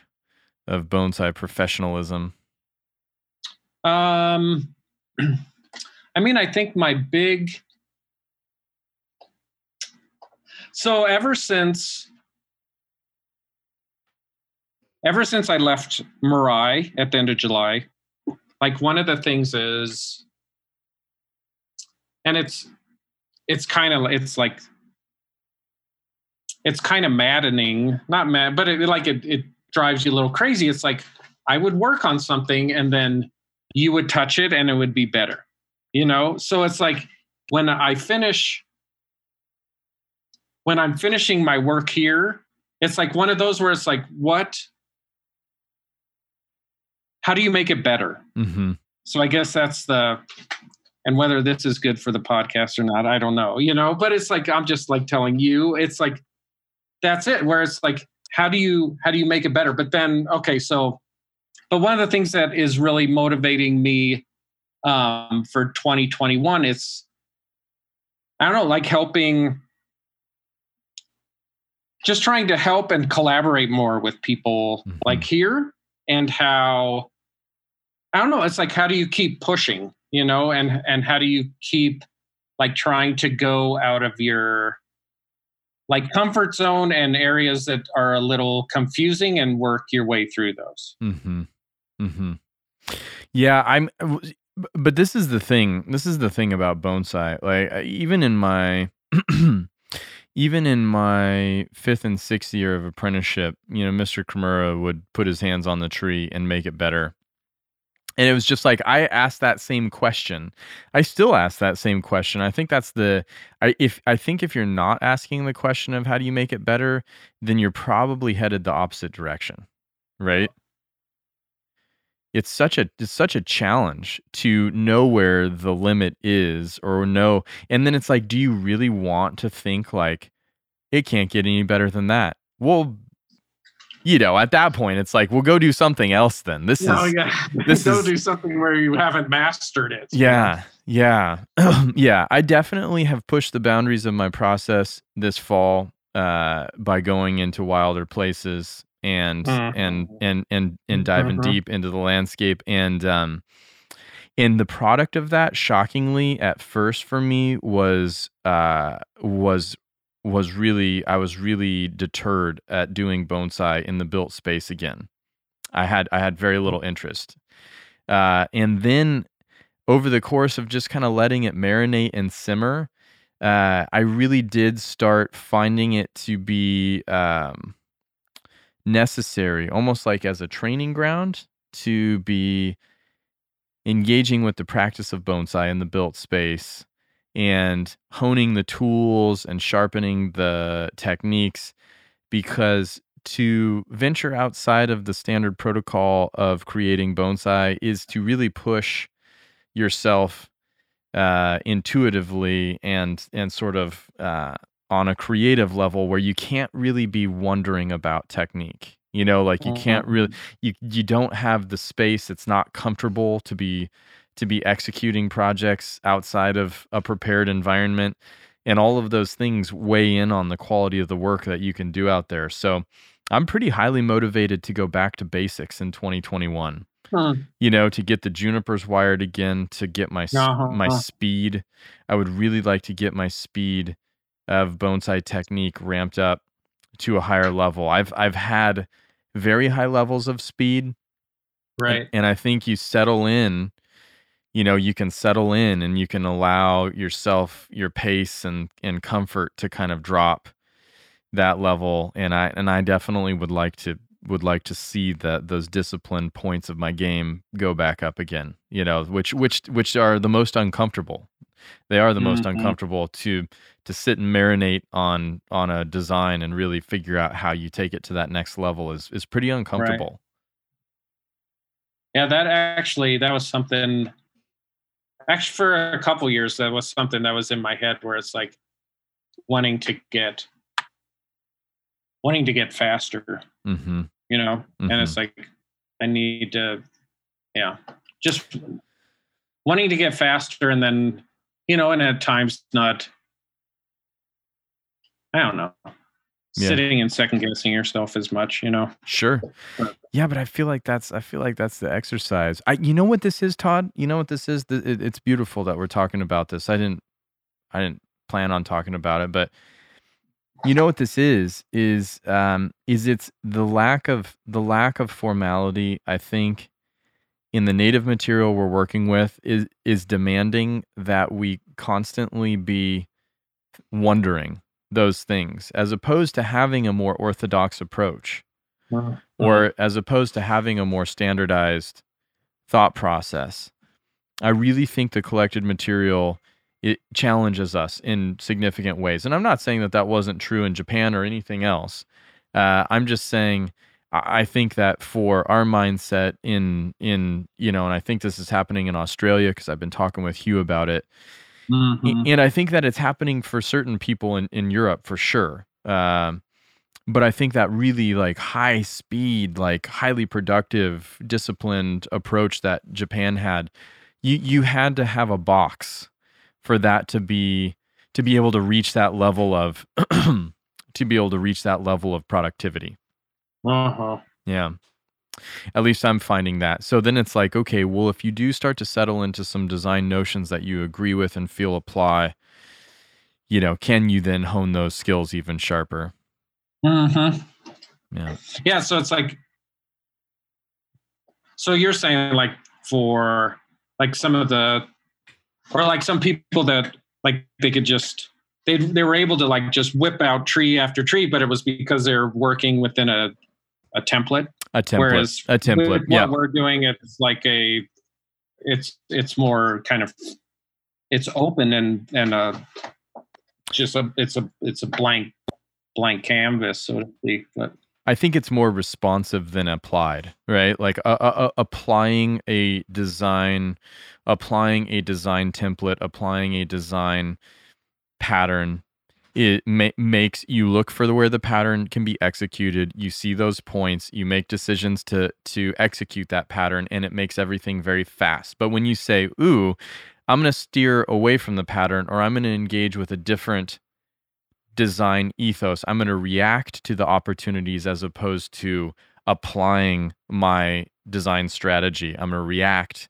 of bonsai professionalism?
Um, *clears throat* I mean, I think my big. So ever since. Ever since I left Mirai at the end of July, like one of the things is, and it's, it's kind of, it's like, it's kind of maddening, not mad, but it like it, it drives you a little crazy. It's like I would work on something and then you would touch it and it would be better you know so it's like when i finish when i'm finishing my work here it's like one of those where it's like what how do you make it better
Mm-hmm.
so i guess that's the and whether this is good for the podcast or not i don't know you know but it's like i'm just like telling you it's like that's it where it's like how do you how do you make it better but then okay so but one of the things that is really motivating me um, for 2021 is i don't know like helping just trying to help and collaborate more with people
Mhm.
like here and how i don't know it's like how do you keep pushing you know and and how do you keep like trying to go out of your like comfort zone and areas that are a little confusing and work your way through those
Mm-hmm. Mm-hmm. Yeah, I'm. But this is the thing. This is the thing about bonsai. Like even in my, *clears throat* even in my fifth and sixth year of apprenticeship, you know, Mr. Kimura would put his hands on the tree and make it better. And it was just like I asked that same question. I still ask that same question. I think that's the I if I think if you're not asking the question of how do you make it better, then you're probably headed the opposite direction. Right? It's such a it's such a challenge to know where the limit is or know and then it's like do you really want to think like it can't get any better than that? Well, you know, at that point it's like we'll go do something else then. This
No,
is
yeah. *laughs*
this
Go
is-
do something where you haven't mastered it.
yeah, yeah, *clears throat* yeah. I definitely have pushed the boundaries of my process this fall uh, by going into wilder places and and and and and diving
Mhm.
deep into the landscape and um and the product of that shockingly at first for me was uh was was really I was really deterred at doing bonsai in the built space again. I had I had very little interest. Uh and then over the course of just kind of letting it marinate and simmer, uh, I really did start finding it to be um, necessary, almost like as a training ground, to be engaging with the practice of bonsai in the built space and honing the tools and sharpening the techniques because to venture outside of the standard protocol of creating bonsai is to really push yourself uh, intuitively and and sort of uh, on a creative level where you can't really be wondering about technique. You know, like you can't really
Mhm.
you you don't have the space. It's not comfortable to be to be executing projects outside of a prepared environment, and all of those things weigh in on the quality of the work that you can do out there. So, I'm pretty highly motivated to go back to basics in 2021
Hmm.
you know, to get the junipers wired again, to get my my
Uh-huh.
speed. I would really like to get my speed of bonsai technique ramped up to a higher level. I've I've had very high levels of speed, and,
Right.
and I think you settle in. You know, you can settle in and you can allow yourself your pace and and comfort to kind of drop that level. And I and I definitely would like to would like to see that those disciplined points of my game go back up again you know which which which are the most uncomfortable they are the most
Mhm.
uncomfortable to to sit and marinate on on a design and really figure out how you take it to that next level is is pretty uncomfortable
Yeah, that actually that was something. Actually, for a couple years, that was something that was in my head where it's like wanting to get wanting to get faster,
mm-hmm,
you know, and
Mhm.
it's like I need to, yeah, just wanting to get faster, and then you know, and at times not. I don't know.
Yeah.
Sitting and second guessing yourself as much, you know.
sure. Yeah but i feel like that's i feel like that's the exercise. I you know what this is todd? You know what this is? Th- it, it's beautiful that we're talking about this. I didn't i didn't plan on talking about it but you know what this is is um is it's the lack of the lack of formality i think in the native material we're working with is is demanding that we constantly be wondering those things as opposed to having a more orthodox approach or as opposed to having a more standardized thought process. I really think the collected material it challenges us in significant ways and i'm not saying that that wasn't true in japan or anything else. Uh, i'm just saying I I think that for our mindset in in you know, and I think this is happening in Australia because I've been talking with Hugh about it,
Mhm.
and I think that it's happening for certain people in in Europe for sure. Um, but I think that really like high speed, like highly productive, disciplined approach that Japan had, you you had to have a box for that to be to be able to reach that level of *clears throat* to be able to reach that level of productivity.
Uh-huh.
Yeah. At least I'm finding that. So then it's like, okay, well, if you do start to settle into some design notions that you agree with and feel apply, you know, can you then hone those skills even sharper?
Mhm.
Yeah.
Yeah, so it's like so you're saying like for like some of the or like some people that like they could just they they were able to like just whip out tree after tree, but it was because they're working within a a template.
A template.
Whereas
a template.
With
Yeah.
what we're doing, it's like a it's it's more kind of it's open and and uh just a it's a it's a blank blank canvas so to speak but
I think it's more responsive than applied, right? Like uh, uh, applying a design, applying a design template, applying a design pattern. It ma- makes you look for the where the pattern can be executed. You see those points. You make decisions to to execute that pattern, and it makes everything very fast. But when you say, "Ooh, I'm going to steer away from the pattern," or "I'm going to engage with a different design ethos. I'm going to react to the opportunities as opposed to applying my design strategy. I'm going to react.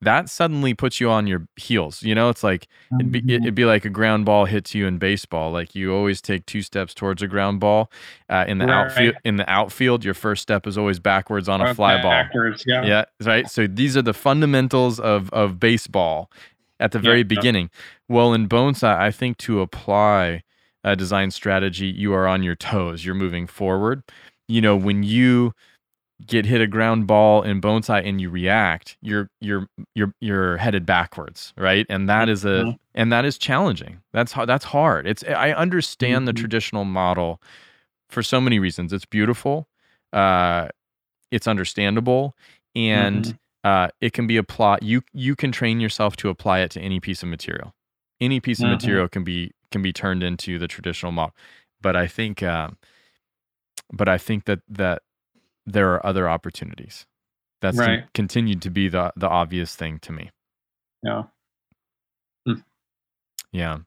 That suddenly puts you on your heels. You know, it's like it'd be, it'd be like a ground ball hits you in baseball. Like you always take two steps towards a ground ball. Uh, in the
Right.
outfield, in the outfield, your first step is always backwards on a
uh,
fly ball.
backwards, yeah
Yeah, right. So these are the fundamentals of of baseball at the very
Yeah.
beginning. Well, in bonsai, I think to apply a design strategy, you are on your toes. You're moving forward. You know, when you get hit a ground ball in bonsai and you react, you're you're you're you're headed backwards, right? And that is a
Mhm.
and that is challenging. That's hard. That's hard. It's I understand the
Mhm.
traditional model for so many reasons. It's beautiful, uh, it's understandable, and
Mhm.
uh, it can be applied. You you can train yourself to apply it to any piece of material. Any piece of
Mhm.
material can be can be turned into the traditional model. But I think, uh, but I think that that there are other opportunities. That's
Right.
continued to be the the obvious thing to me.
Yeah.
Yeah.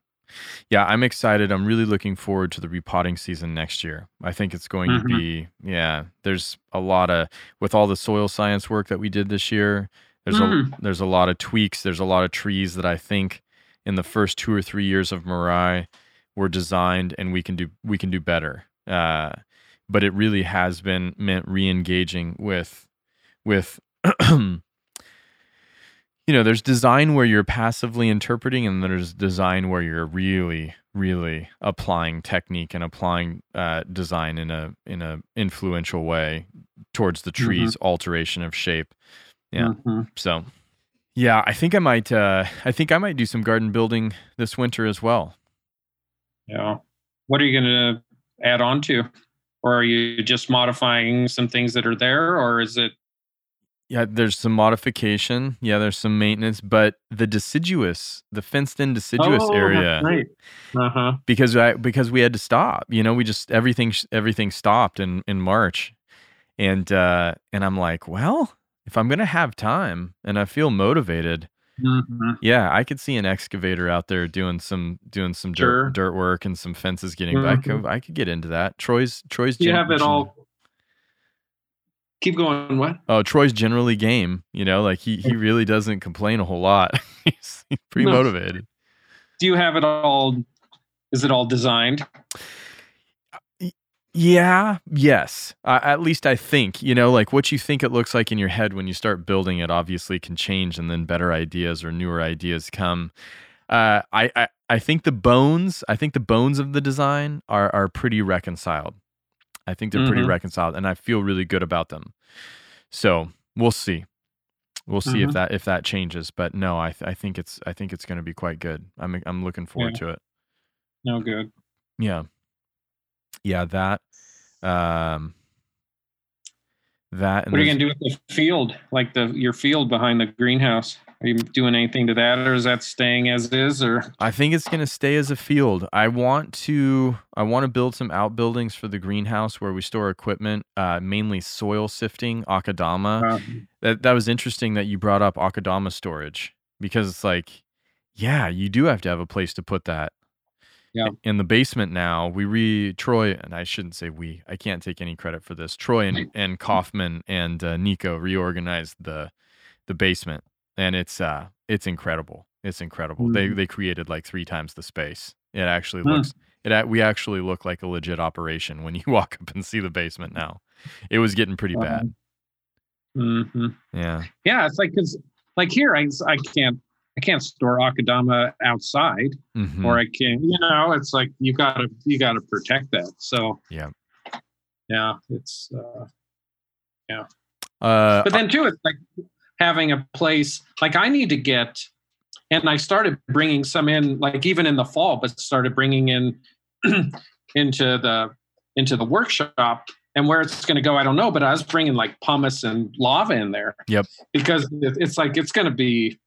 Yeah, I'm excited. I'm really looking forward to the repotting season next year. I think it's going to
Mhm.
be, yeah, there's a lot of, with all the soil science work that we did this year, there's
Mm.
a there's a lot of tweaks. There's a lot of trees that I think in the first two or three years of Mirai were designed and we can do we can do better. Uh, but it really has been meant re-engaging with with *clears throat* you know, there's design where you're passively interpreting, and there's design where you're really, really applying technique and applying uh, design in a in a influential way towards the tree's alteration of shape. Yeah.
Mhm.
So, yeah, I think I might. Uh, I think I might do some garden building this winter as well.
Yeah. What are you going to add on to? Or are you just modifying some things that are there? Or is it,
Yeah, there's some modification. Yeah, there's some maintenance, but the deciduous, the fenced-in deciduous
Oh,
area.
right. Uh huh.
because I because we had to stop. You know, we just everything everything stopped in in March, and uh, and I'm like, well, if I'm gonna have time and I feel motivated,
hmm
yeah, I could see an excavator out there doing some doing some
Sure.
dirt dirt work and some fences getting. I could I could get into that. Troy's Troy's
You have it all. Keep going. What?
Oh, Troy's generally game. You know, like he he really doesn't complain a whole lot. *laughs* he's, he's pretty
No.
motivated.
Do you have it all? Is it all designed?
Yeah, yes. Uh, at least I think, you know, like what you think it looks like in your head when you start building it obviously can change and then better ideas or newer ideas come. Uh, I, I, I think the bones, I think the bones of the design are, are pretty reconciled. I think they're pretty
Mhm.
reconciled and I feel really good about them. So we'll see. We'll see if
Mhm.
that if that changes, but no, I th- I think it's I think it's going to be quite good. I'm I'm looking forward to it.
No good.
Yeah. Yeah, that um that and
What are you gonna do with the field? Like the your field behind the greenhouse? Are you doing anything to that, or is that staying as is? Or
I think it's going to stay as a field. I want to I want to build some outbuildings for the greenhouse where we store equipment, uh mainly soil sifting, akadama. That that was interesting that you brought up akadama storage because it's like yeah, you do have to have a place to put that.
Yeah.
In the basement now, we re Troy and I shouldn't say we. I can't take any credit for this. Troy and, and Kaufman and uh, Nico reorganized the the basement, and it's uh it's incredible. It's incredible. They
Mhm.
they created like three times the space. It actually
Hmm.
looks it. We actually look like a legit operation when you *laughs* walk up and see the basement now. It was getting pretty bad.
hmm
Yeah.
Yeah, it's like because like here, I I can't I can't store akadama outside,
Mhm.
or I can't. you know it's like you gotta you gotta protect that. So
Yeah.
yeah, it's. uh yeah.
Uh,
but then too it's like having a place like i need to get and i started bringing some in like even in the fall but started bringing in *clears throat* into the into the workshop and where it's going to go i don't know but i was bringing like pumice and lava in there
Yep.
because it's like it's going to be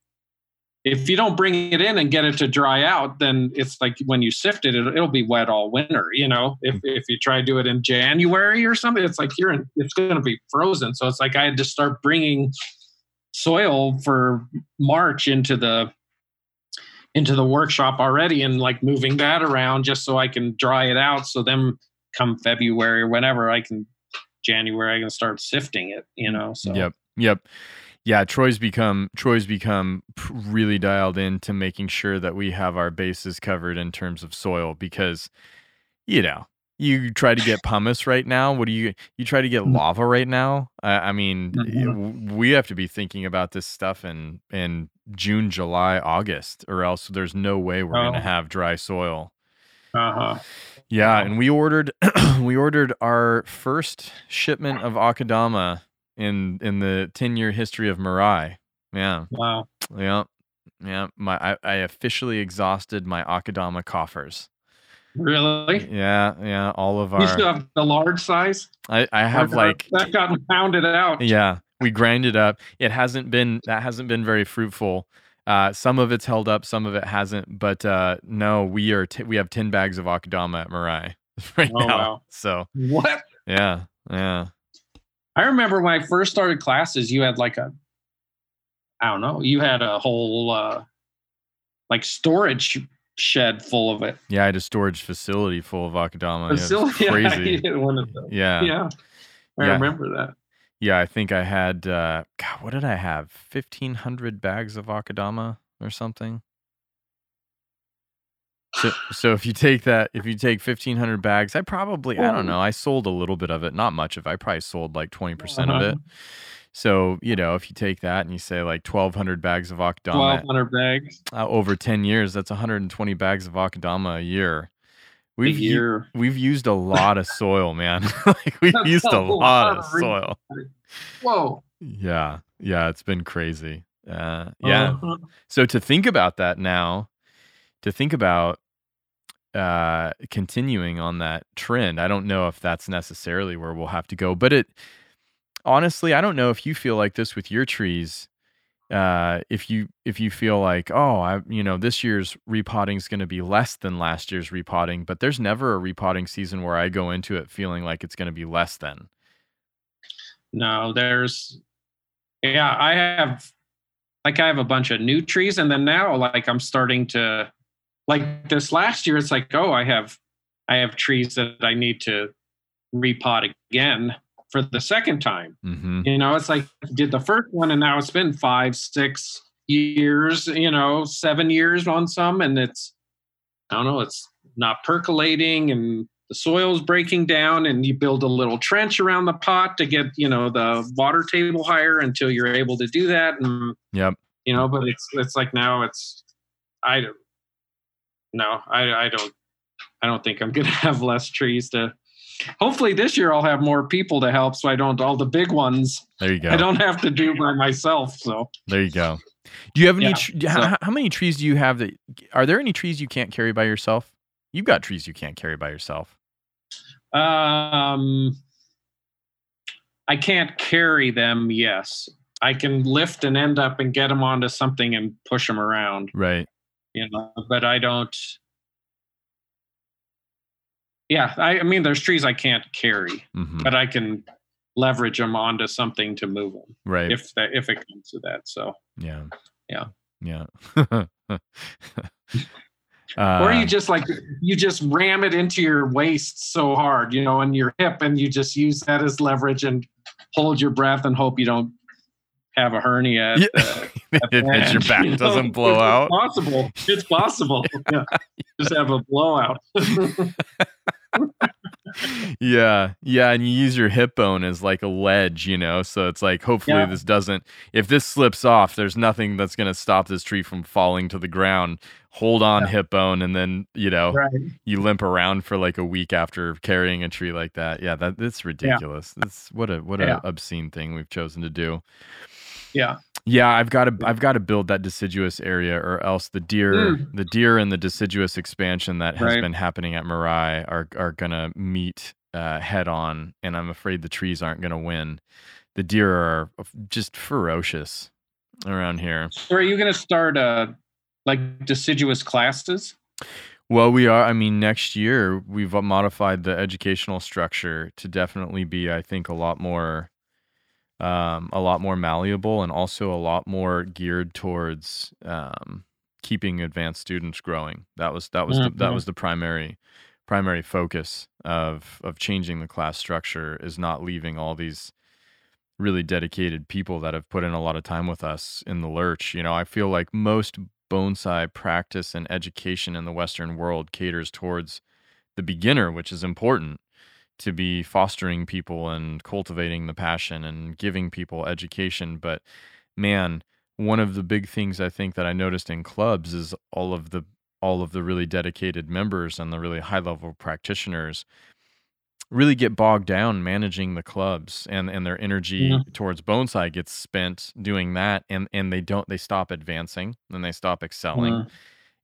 if you don't bring it in and get it to dry out then it's like when you sift it, it it'll be wet all winter you know if, mm-hmm. if you try to do it in january or something it's like you're in it's going to be frozen so it's like i had to start bringing soil for march into the into the workshop already and like moving that around just so i can dry it out so then come february or whenever i can january i can start sifting it you know so
Yep. Yep. Yeah, Troy's become Troy's become really dialed into making sure that we have our bases covered in terms of soil because you know, you try to get pumice right now, what do you you try to get
Mm.
lava right now? I, I mean,
Mhm.
we have to be thinking about this stuff in in June, July, August or else there's no way we're going to
Oh.
have dry soil.
uh-huh
Yeah, and we ordered *clears throat* we ordered our first shipment of akadama in in the 10 year history of Mirai. Yeah.
wow
Yeah. Yeah. My I, I officially exhausted my akadama coffers.
Really?
Yeah, yeah. All of our.
You still have the large size?
I, I have like
that got pounded out.
Yeah, we grind it up. It hasn't been that hasn't been very fruitful. Uh, some of it's held up, some of it hasn't. But uh, no, we are t- we have ten bags of akadama at Mirai *laughs* right
Oh,
now.
wow.
So
What?
yeah, yeah,
I remember when I first started classes, you had like a, I don't know, you had a whole uh, like storage shed full of it.
yeah. I had a storage facility full of akadama. *laughs* Yeah,
Facility.
Crazy.
had one of those.
Yeah,
Yeah, I
Yeah.
remember that.
yeah. I think I had uh, God. What did I have? Fifteen hundred bags of akadama or something. So, so if you take that, if you take fifteen hundred bags, I probably, I don't know, I sold a little bit of it, not much of. it. I probably sold like twenty percent of
Uh-huh.
it. So you know, if you take that and you say like twelve hundred bags of
Twelve
akadama
hundred bags
uh, over ten years, that's one hundred and twenty bags of akadama a year. We've u-
year.
we've used a *laughs* lot of soil, man. *laughs* like we've
That's
used
a
a lot
lot
of
of
soil.
Whoa.
Yeah, yeah, it's been crazy. Uh, yeah,
Uh-huh.
so to think about that now, to think about uh continuing on that trend, I don't know if that's necessarily where we'll have to go, but it honestly, I don't know if you feel like this with your trees. Uh if you if you feel like, oh, I you know, this year's repotting is going to be less than last year's repotting, but there's never a repotting season where I go into it feeling like it's going to be less than.
No, there's yeah, I have like I have a bunch of new trees and then now like I'm starting to like this last year it's like, oh, I have I have trees that I need to repot again for the second time.
Mhm.
You know, it's like did the first one and now it's been 5 6 years, you know, 7 years on some and it's I don't know, it's not percolating and the soil's breaking down and you build a little trench around the pot to get you know the water table higher until you're able to do that and
Yep.
you know but it's it's like now it's i don't no i i don't i don't think i'm gonna *laughs* have less trees to hopefully this year i'll have more people to help so i don't all the big ones
There you go.
i don't have to do by myself so
There you go. Do you have any?
Yeah,
tr-
so-
how, how many trees do you have that? Are there any trees you can't carry by yourself? You've got trees you can't carry by yourself.
um i can't carry them yes i can lift and end up and get them onto something and push them around
Right.
You know but i don't yeah I, I mean there's trees i can't carry
hmm
but i can leverage them onto something to move them
Right.
if that if it comes to that so
yeah.
Yeah.
Yeah. *laughs*
or
Uh,
you just like you just ram it into your waist so hard you know and your hip and you just use that as leverage and hold your breath and hope you don't have a hernia at the- *laughs* at
your back *laughs*
you
doesn't blow
It's
out.
possible it's possible *laughs* yeah. just have a blowout
yeah, yeah, and you use your hip bone as like a ledge, you know. So it's like hopefully
Yeah.
this doesn't. If this slips off, there's nothing that's gonna stop this tree from falling to the ground. Hold on,
Yeah.
hip bone, and then you know
right
you limp around for like a week after carrying a tree like that. Yeah, that that's ridiculous. That's what a what a
Yeah.
obscene thing we've chosen to do.
Yeah
Yeah, I've got to I've got to build that deciduous area, or else the deer,
Mm.
the deer and the deciduous expansion that has
Right.
been happening at Mirai are are gonna meet uh, head on, and I'm afraid the trees aren't gonna win. The deer are just ferocious around here.
so are you going to start uh like deciduous classes
Well, we are. I mean, next year we've modified the educational structure to definitely be, I think, a lot more, um, a lot more malleable and also a lot more geared towards um, keeping advanced students growing. That was that was the, that
Mhm.
was the primary primary focus of of changing the class structure is not leaving all these really dedicated people that have put in a lot of time with us in the lurch. You know, I feel like most bonsai practice and education in the Western world caters towards the beginner, which is important to be fostering people and cultivating the passion and giving people education. But man, one of the big things I think that I noticed in clubs is all of the all of the really dedicated members and the really high level practitioners really get bogged down managing the clubs and and their energy
Yeah.
towards bonsai gets spent doing that and and they don't they stop advancing and they stop excelling
Mm.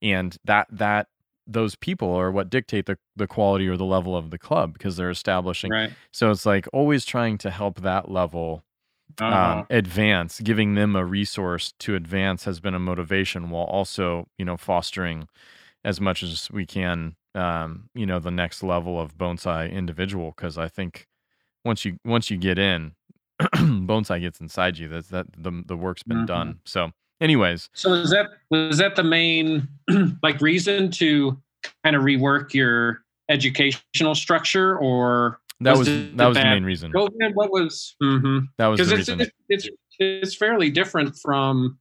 and that that those people are what dictate the, the quality or the level of the club because they're establishing
Right.
so it's like always trying to help that level
Uh-huh.
um, advance giving them a resource to advance has been a motivation while also you know fostering as much as we can um, you know the next level of bonsai individual because i think once you once you get in *clears throat* bonsai gets inside you that's that the, the work's been done so anyways
So is that was that the main *clears throat* like reason to kind of rework your educational structure or
that
Was
was that was the main reason
COVID? What was because
that was the
it's,
reason
it's it's it's fairly different from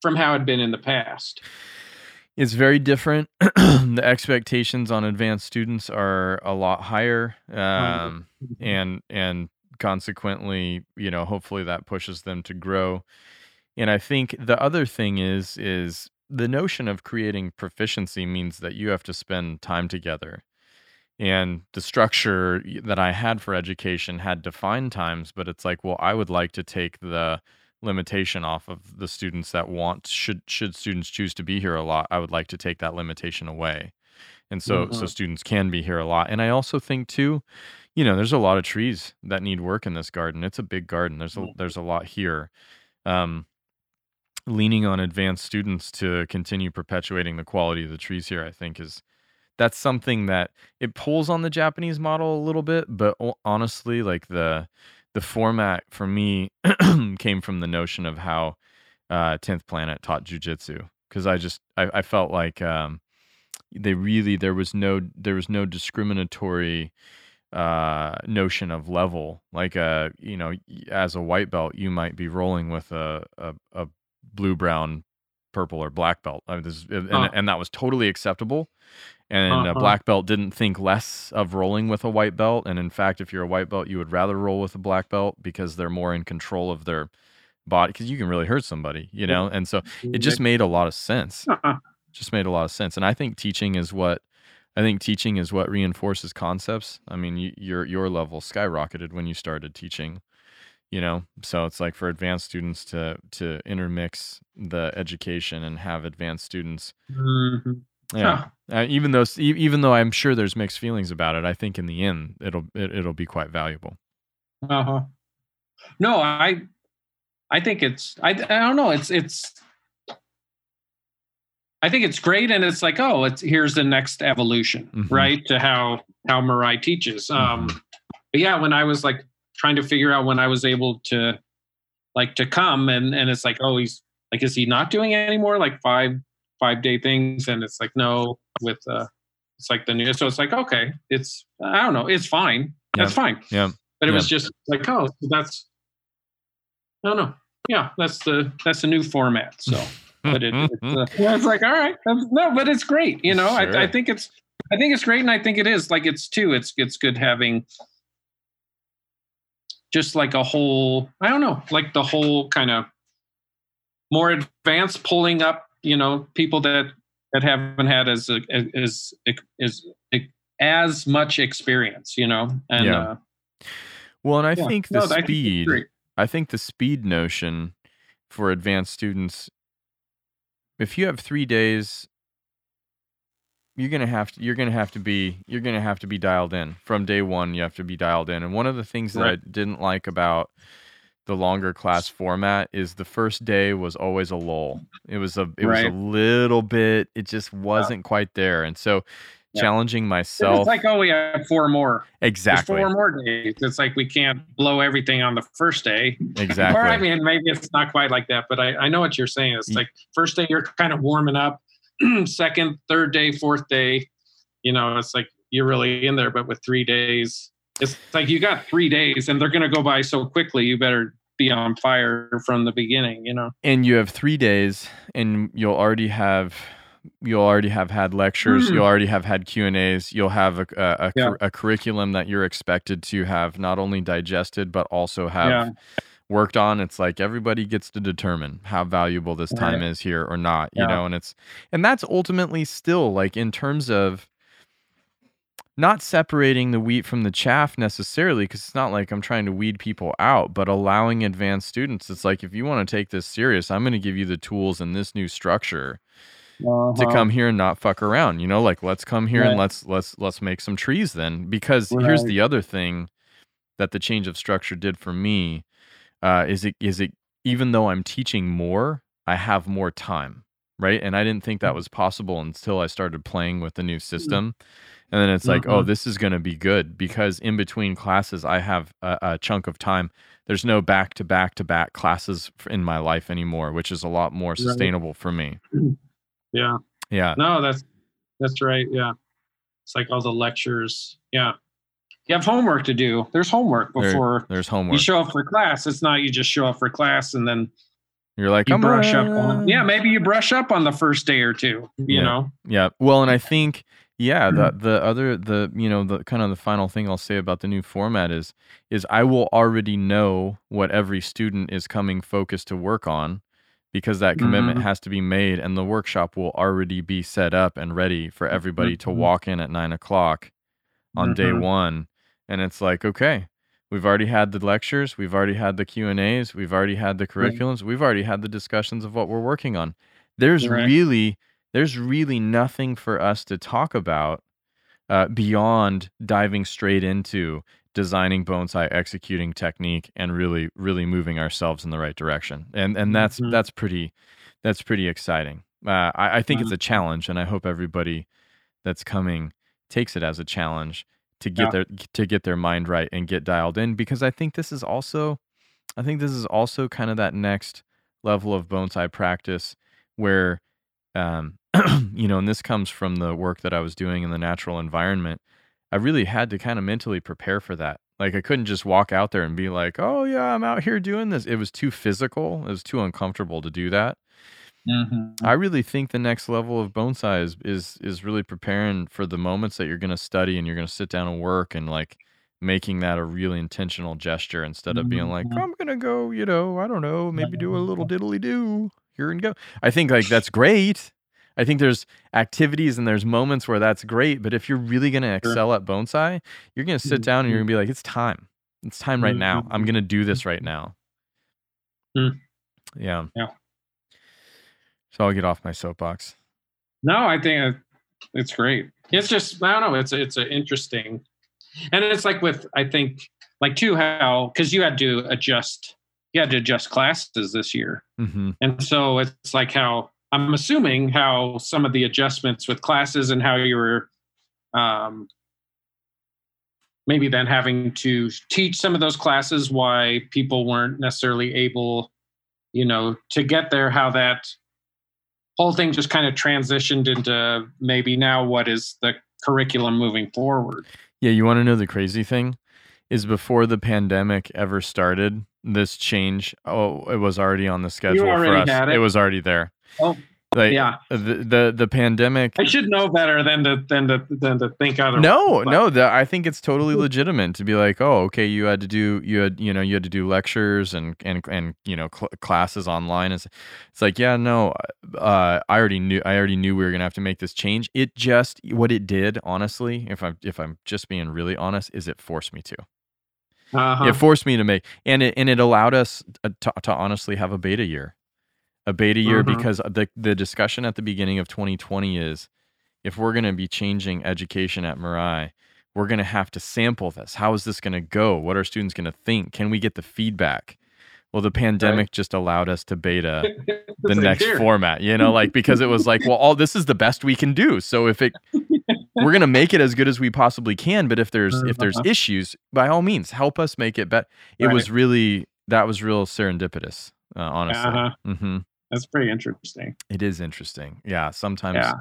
from how it'd been in the past.
It's very different. *clears throat* the expectations on advanced students are a lot higher, um, and and consequently, you know, hopefully that pushes them to grow. And I think the other thing is is the notion of creating proficiency means that you have to spend time together. And the structure that I had for education had defined times, but it's like, well, I would like to take the limitation off of the students that want should should students choose to be here a lot i would like to take that limitation away and so so
Mhm.
students can be here a lot and i also think too you know there's a lot of trees that need work in this garden it's a big garden there's a
Mhm.
there's a lot here um leaning on advanced students to continue perpetuating the quality of the trees here i think is that's something that it pulls on the japanese model a little bit but honestly like the the format for me *clears throat* came from the notion of how uh 10th planet taught jujitsu because i just I, I felt like um they really there was no there was no discriminatory uh notion of level. Like a you know as a white belt you might be rolling with a a, a blue brown purple or black belt. I mean, this, and,
Huh.
and that was totally acceptable. And a
Uh-huh.
black belt didn't think less of rolling with a white belt. And in fact if you're a white belt you would rather roll with a black belt because they're more in control of their body because you can really hurt somebody you know? And so it just made a lot of sense.
Uh-uh.
just made a lot of sense. And i think teaching is what i think teaching is what reinforces concepts. I mean you, your your level skyrocketed when you started teaching you know so it's like for advanced students to to intermix the education and have advanced students
Mhm.
yeah uh, even though even though i'm sure there's mixed feelings about it i think in the end it'll it, it'll be quite valuable
Uh-huh. No, I I think it's I I don't know, it's it's I think it's great and it's like, oh, it's here's the next evolution,
Mhm.
right? To how how Mirai teaches. Um but yeah, when I was like trying to figure out when I was able to like to come. And and it's like, oh, he's like is he not doing any more like five five day things. And it's like no with uh it's like the new so it's like okay it's i don't know. It's fine. That's fine.
Yeah.
But it
Yeah.
was just like oh that's i don't know. Yeah that's the that's the new format. So *laughs* but it, it's, uh, yeah, it's like all right. That's, no but it's great you know? I, I think it's i think it's great and i think it is. Like it's too it's it's good having just like a whole i don't know like the whole kind of more advanced pulling up you know people that that haven't had as as as as much experience you know and
Yeah.
uh,
well and i
yeah.
think the
No, I
speed
great.
I think the speed notion for advanced students, if you have three days, you're gonna have to you're gonna have to be you're gonna have to be dialed in from day one. You have to be dialed in. And one of the things that I didn't like about the longer class format is the first day was always a lull. It was a it was a little bit. It just wasn't quite there. And so
Yeah.
challenging myself.
It's like oh we have four more There's
exactly
four more days it's like we can't blow everything on the first day
exactly *laughs*
or i mean maybe it's not quite like that but i, I know what you're saying it's like first day you're kind of warming up *clears throat* second third day fourth day you know it's like you're really in there but with three days it's like you got three days and they're going to go by so quickly you better be on fire from the beginning you know
and you have three days and you'll already have you'll already have had lectures
Mm.
you'll already have had q and a's you'll have a, a, a,
Yeah.
a curriculum that you're expected to have not only digested but also have
Yeah.
Worked on it's like everybody gets to determine how valuable this time
Right.
is here or not you know and it's and that's ultimately still like in terms of not separating the wheat from the chaff necessarily because it's not like i'm trying to weed people out but allowing advanced students it's like if you want to take this serious i'm going to give you the tools and this new structure to
Uh-huh.
come here and not fuck around. You know, like let's come here and let's let's let's make some trees then. Because here's the other thing that the change of structure did for me uh, is it is it even though I'm teaching more, I have more time, right? And I didn't think that was possible until I started playing with the new system. And then it's like, oh,
Mhm.
this is going to be good because in between classes, I have a, a chunk of time. There's no back to back to back classes in my life anymore, which is a lot more sustainable for me. *clears throat*
Yeah.
Yeah.
No, that's that's right. Yeah. It's like all the lectures. Yeah. You have homework to do. There's homework
There-
before
There's
you show up for class. It's not you just show up for class and then
You're like,
you brush up on yeah, maybe you brush up on the first day or two, you
Yeah.
know.
Yeah. Well, and I think yeah, the
Mm-hmm.
the other the you know the kind of the final thing I'll say about the new format is is I will already know what every student is coming focused to work on because that commitment
Mhm.
has to be made and the workshop will already be set up and ready for everybody to
Mhm.
walk in at nine o'clock on day
Mhm.
one and it's like okay we've already had the lectures we've already had the q and a's we've already had the
Right.
curriculums we've already had the discussions of what we're working on there's
Right.
really there's really nothing for us to talk about uh, beyond diving straight into designing bonsai executing technique and really really moving ourselves in the right direction and and that's
Mhm.
that's pretty that's pretty exciting uh, I, I think it's
Mhm.
a challenge and i hope everybody that's coming takes it as a challenge to get
Yeah.
their to get their mind right and get dialed in because I think this is also I think this is also kind of that next level of bonsai practice where um *clears throat* you know and this comes from the work that I was doing in the natural environment I really had to kind of mentally prepare for that. Like I couldn't just walk out there and be like oh yeah I'm out here doing this. It was too physical it was too uncomfortable to do that
Mhm.
I really think the next level of bonsai is is is really preparing for the moments that you're going to study and you're going to sit down and work and like making that a really intentional gesture instead of being like
Mhm.
I'm going to go, you know, I don't know, maybe do a little diddly do here and go. I think like that's great. I think there's activities and there's moments where that's great, but if you're really going to excel at bonsai, you're going to sit down and you're going to be like it's time. It's time right now. I'm going to do this right now. Yeah.
Yeah.
So I'll get off my soapbox.
No, I think it's great. It's just I don't know. It's it's a interesting, and it's like with I think like too how because you had to adjust you had to adjust classes this year,
hmm
and so it's like how I'm assuming how some of the adjustments with classes and how you were um, maybe then having to teach some of those classes why people weren't necessarily able you know to get there how that whole thing just kind of transitioned into maybe now what is the curriculum moving forward
Yeah, you want to know the crazy thing is before the pandemic ever started, this change oh it was already on the schedule for us.
had it?
was already there.
Oh,
like,
yeah
The the the pandemic.
i should know better than to than to than to think otherwise
No,
but-
no, the, I think it's totally *laughs* legitimate to be like, oh, okay, you had to do you had you know you had to do lectures and and and you know cl- classes online. It's, it's like, yeah, no, uh, I already knew I already knew we were gonna have to make this change. It just what it did, honestly, if I'm if I'm just being really honest, is it forced me to.
uh-huh.
It forced me to make, and it and it allowed us to, to honestly have a beta year, a beta year
Mhm.
because the the discussion at the beginning of 2020 is, if we're going to be changing education at Mirai, we're going to have to sample this. How is this going to go? What are students going to think? Can we get the feedback? Well, the pandemic just allowed us to beta *laughs* the next
here.
format, you know, like because it was like, well, all this is the best we can do. So if it *laughs* we're gonna make it as good as we possibly can, but if there's if there's
Uh-huh.
issues, by all means, help us make it better. It was really that was real serendipitous, uh, honestly.
Uh-huh.
hmm
that's pretty interesting
It is interesting. Yeah, sometimes
yeah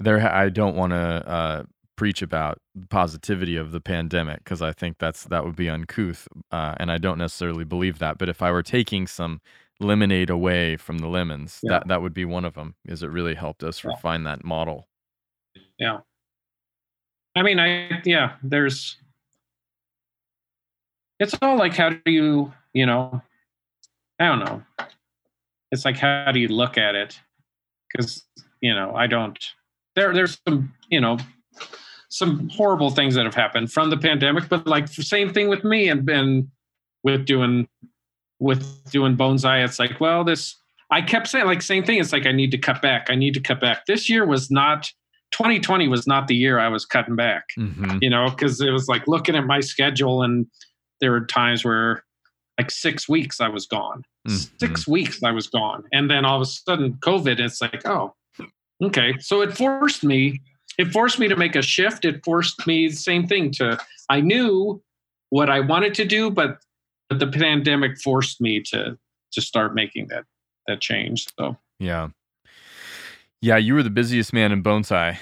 there I don't want to uh, preach about positivity of the pandemic because I think that's that would be uncouth, uh, and I don't necessarily believe that. But if I were taking some lemonade away from the lemons,
Yeah.
that that would be one of them. Is it really helped us
Yeah.
refine that model?
yeah i mean i yeah there's it's all like how do you you know i don't know it's like how do you look at it because you know i don't there there's some you know some horrible things that have happened from the pandemic but like same thing with me and and with doing with doing bonsai it's like well this I kept saying like same thing. It's like I need to cut back. I need to cut back. This year was not 2020 was not the year I was cutting back.
Mm-hmm.
You know, because it was like looking at my schedule, and there were times where like six weeks I was gone.
Mhm.
Six weeks I was gone, and then all of a sudden COVID. It's like oh, okay. So it forced me. It forced me to make a shift. It forced me the same thing to. I knew what I wanted to do, but but the pandemic forced me to to start making that that change. So
Yeah. Yeah, you were the busiest man in Bonsai.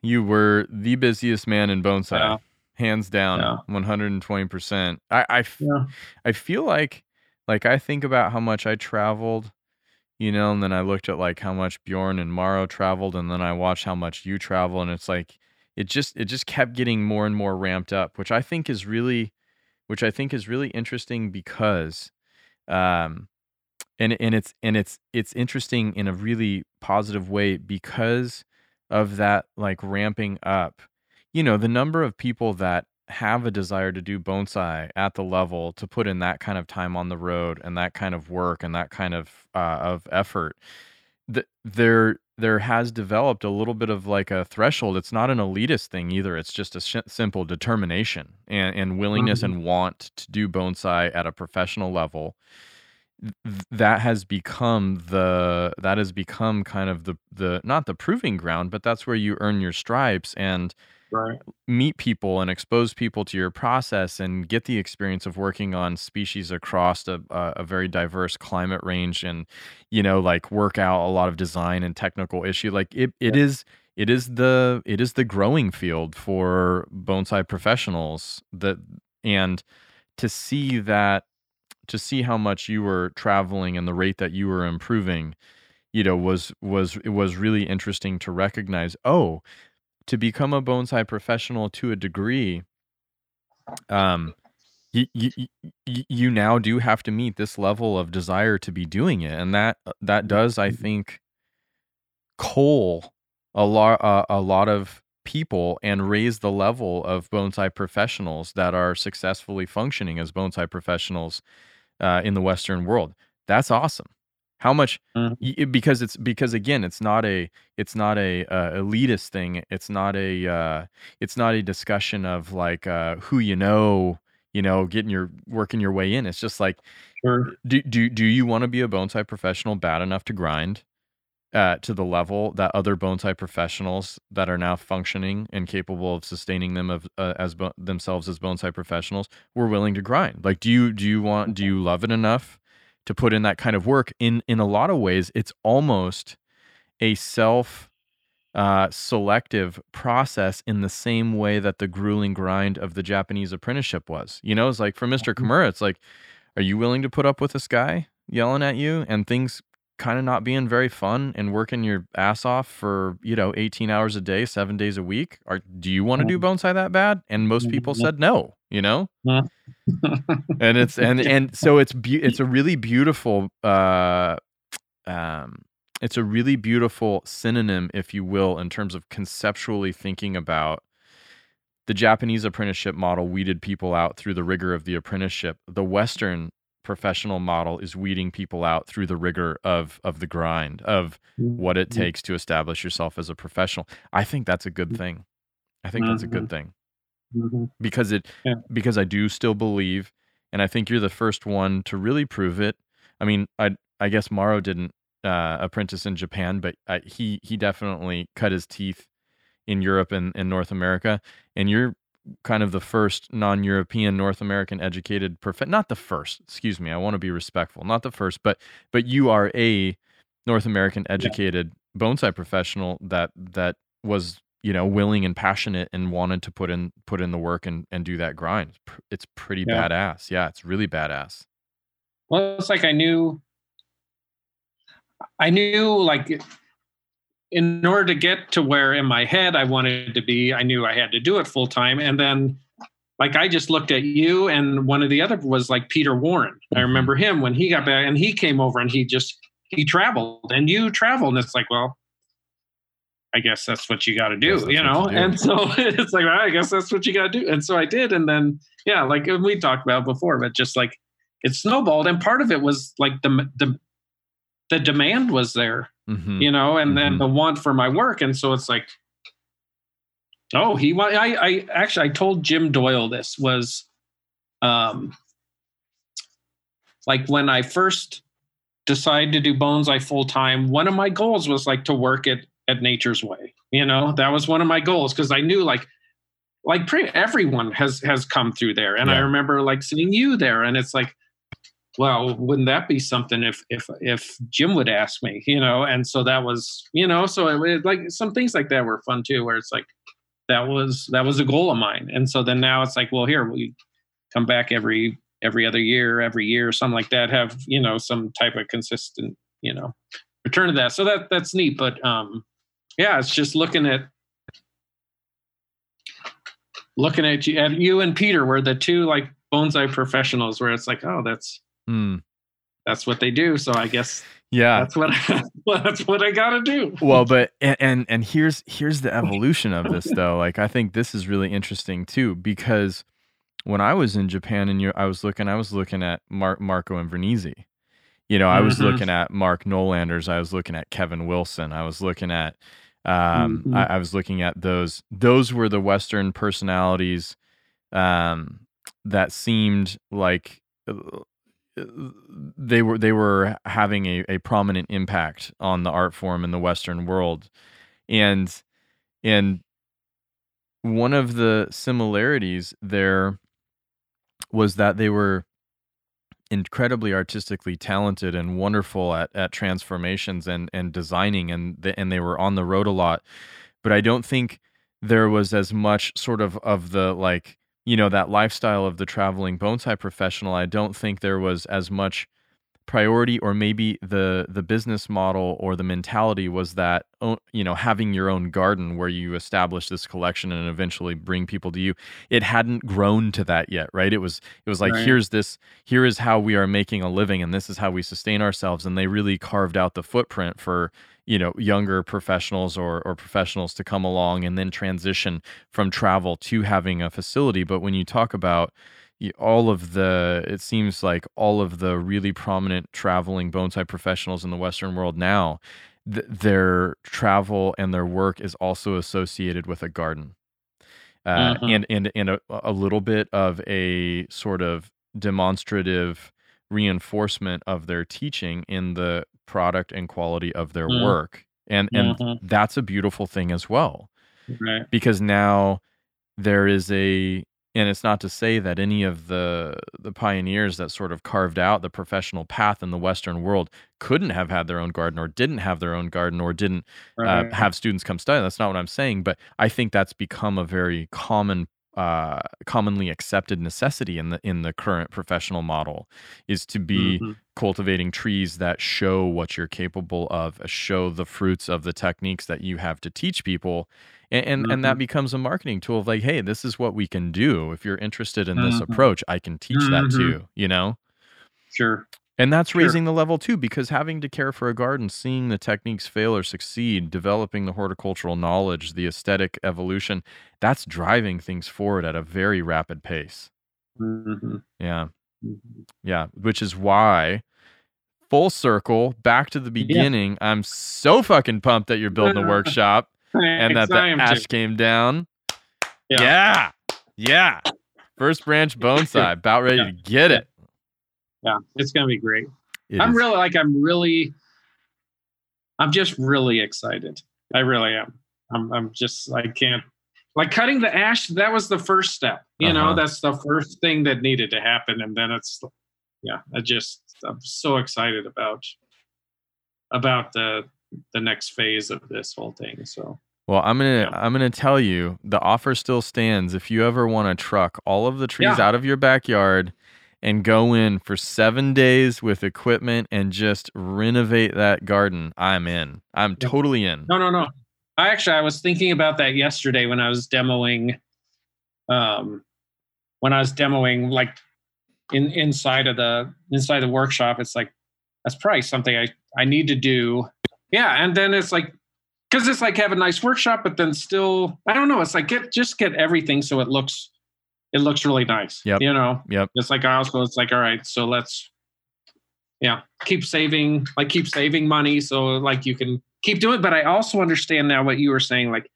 You were the busiest man in Bonsai.
Yeah.
Hands down, 120%. I I, f-
yeah,
I feel like like I think about how much I traveled, you know, and then I looked at like how much Bjorn and Mauro traveled and then I watched how much you travel and it's like it just it just kept getting more and more ramped up, which I think is really which I think is really interesting because um and and it's and it's it's interesting in a really positive way because of that like ramping up. You know the number of people that have a desire to do bonsai at the level to put in that kind of time on the road and that kind of work and that kind of uh, of effort th- there there has developed a little bit of like a threshold. It's not an elitist thing either. It's just a sh- simple determination and, and willingness
Mhm.
and want to do bonsai at a professional level. Th- that has become the that has become kind of the the not the proving ground but that's where you earn your stripes and
right.
meet people and expose people to your process and get the experience of working on species across a, a, a very diverse climate range and you know like work out a lot of design and technical issue like it, it is it is the it is the growing field for bonsai professionals that and to see that to see how much you were traveling and the rate that you were improving you know was was it was really interesting to recognize oh to become a bonsai professional to a degree um you, you, you now do have to meet this level of desire to be doing it. And that that does i think coal a lot uh, a lot of people and raise the level of bonsai professionals that are successfully functioning as bonsai professionals uh, in the western world. That's awesome how much
Mhm.
because it's because again it's not a it's not a uh, elitist thing it's not a uh, it's not a discussion of like uh, who you know you know getting your working your way in it's just like
Sure.
do do, do you want to be a bonsai professional bad enough to grind uh, to the level that other bonsai professionals that are now functioning and capable of sustaining them of uh, as bo- themselves as bonsai professionals were willing to grind like do you do you want do you love it enough to put in that kind of work in in a lot of ways it's almost a self uh, selective process in the same way that the grueling grind of the Japanese apprenticeship was. You know, it's like for Mr. Kimura, it's like, are you willing to put up with this guy yelling at you and things kind of not being very fun and working your ass off for, you know, 18 hours a day, seven days a week? Or do you want to do bonsai that bad? And most people
Mhm.
said no, you know? *laughs* And it's and *laughs* and so it's be- it's a really beautiful uh um it's a really beautiful synonym if you will in terms of conceptually thinking about the Japanese apprenticeship model weeded people out through the rigor of the apprenticeship. The western professional model is weeding people out through the rigor of of the grind of what it
Mm-hmm.
takes to establish yourself as a professional. I think that's a good thing. I think that's a good thing
Mhm.
because it
Yeah.
because I do still believe, and I think you're the first one to really prove it. I mean, I I guess Mauro didn't uh, apprentice in Japan, but I, he he definitely cut his teeth in Europe and, and North America, and you're kind of the first non-European North American educated prof not the first, excuse me, I want to be respectful, not the first, but but you are a North American educated bonsai professional that that was you know willing and passionate and wanted to put in put in the work and and do that grind. It's, pretty
Yeah.
badass. Yeah, it's really badass.
Well, it's like I knew, I knew like in order to get to where in my head I wanted to be, I knew I had to do it full time. And then like I just looked at you and one of the other was like Peter Warren. I
Mhm.
remember him when he got back and he came over and he just, he traveled and you traveled. And it's like, well, I guess that's what you got to do, you know?
you do.
And so *laughs* it's like, well, I guess that's what you got to do. And so I did. And then, yeah, like we talked about before, but just like it snowballed. And part of it was like the, the, the demand was there,
Mhm.
you know, and then
Mhm.
the want for my work. And so it's like, oh, he I I actually I told Jim Doyle this was um like when I first decided to do bonsai full time, one of my goals was like to work at at Nature's Way. You know, that was one of my goals because I knew like like pretty everyone has has come through there, and I remember like seeing you there, and it's like, well, wouldn't that be something if if if Jim would ask me, you know? And so that was, you know, so it, it, like some things like that were fun too, where it's like that was that was a goal of mine, and so then now it's like, well, here we come back every every other year, every year, something like that, have you know some type of consistent, you know, return to that. So that that's neat, but um, yeah, it's just looking at looking at you at you and Peter were the two like bonsai professionals where it's like, oh, that's
Mm.
that's what they do. So I guess
Yeah.
that's what I, *laughs* that's what I got to do.
well but and, and and here's here's the evolution of this though like i think this is really interesting too because when i was in japan and you i was looking i was looking at Mar- Marco Invernizzi you know i was
Mhm.
looking at Mark Noelanders i was looking at Kevin Willson i was looking at um
Mhm.
I, I was looking at those those were the western personalities um that seemed like uh, they were they were having a, a prominent impact on the art form in the western world and and one of the similarities there was that they were incredibly artistically talented and wonderful at, at transformations and and designing and the, and they were on the road a lot. But i don't think there was as much sort of of the like you know that lifestyle of the traveling bonsai professional. I don't think there was as much priority or maybe the the business model or the mentality was that oh, you know having your own garden where you establish this collection and eventually bring people to you it hadn't grown to that yet right it was it was like
Right.
here's this here is how we are making a living and this is how we sustain ourselves and they really carved out the footprint for you know younger professionals or or professionals to come along and then transition from travel to having a facility but when you talk about all of the it seems like all of the really prominent traveling bonsai professionals in the western world now th- their travel and their work is also associated with a garden uh,
Mhm.
and and and a, a little bit of a sort of demonstrative reinforcement of their teaching in the product and quality of their
Mm.
work and and
Mhm.
that's a beautiful thing as well
Right.
because now there is a and it's not to say that any of the the pioneers that sort of carved out the professional path in the western world couldn't have had their own garden or didn't have their own garden or didn't uh, have students come study. That's not what i'm saying but i think that's become a very common uh, commonly accepted necessity in the in the current professional model is to be
Mhm.
cultivating trees that show what you're capable of, uh, show the fruits of the techniques that you have to teach people. And and, and that becomes a marketing tool of like, hey, this is what we can do. If you're interested in this
Mhm.
approach, I can teach that
to
you. you know?
Sure.
And that's
Sure.
raising the level too, because having to care for a garden, seeing the techniques fail or succeed, developing the horticultural knowledge, the aesthetic evolution, that's driving things forward at a very rapid pace.
Mhm.
Yeah.
Mhm.
Yeah, which is why full circle back to the beginning. I'm so fucking pumped that you're building a *laughs* workshop and that the ash
too.
came down.
Yeah.
Yeah. Yeah. First branch *laughs* bonsai, about ready
Yeah.
to get it.
Yeah, it's gonna be great.
It
I'm
is-
really like I'm really I'm just really excited. I really am. I'm I'm just I can't like cutting the ash, that was the first step. You
Uh-huh.
know, that's the first thing that needed to happen. And then it's yeah, I just I'm so excited about about the the next phase of this whole thing. So
Well, I'm gonna
Yeah.
I'm gonna tell you the offer still stands. If you ever want to truck all of the trees
Yeah.
out of your backyard and go in for seven days with equipment and just renovate that garden, I'm in. I'm totally in.
No, no, no. I actually I was thinking about that yesterday when I was demoing um when I was demoing like in inside of the inside the workshop it's like that's probably something I I need to do. Yeah, and then it's like cuz it's like have a nice workshop but then still I don't know, it's like get just get everything so it looks it looks really nice.
Yeah,
You know.
Yep.
It's like I also it's like all right, so let's yeah, keep saving, like keep saving money so like you can keep doing. it. But I also understand now what you were saying. Like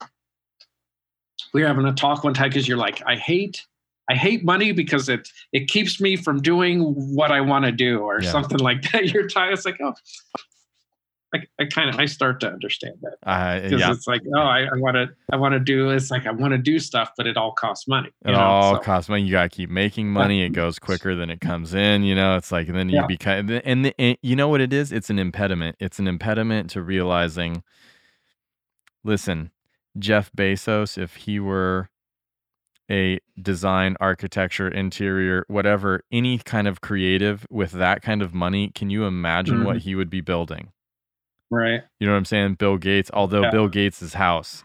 we were having a talk one time because you're like, I hate. I hate money because it it keeps me from doing what I want to do or
Yeah.
something like that. *laughs* You're tired. It's like, oh, I, I kind of I start to understand that
Uh,
because
yeah,
it's like, oh, I want to I want to do. It's like I want to do stuff, but it all costs money.
it
know,
all
so.
costs money. You gotta keep making money. It goes quicker than it comes in. You know, it's like and then you
Yeah.
become and, the, and you know what it is? It's an impediment. It's an impediment to realizing. Listen, Jeff Bezos, if he were a design, architecture, interior, whatever, any kind of creative with that kind of money, can you imagine what
Mm-hmm.
he would be building?
Right.
You know what I'm saying? Bill Gates, although
Yeah.
Bill Gates's house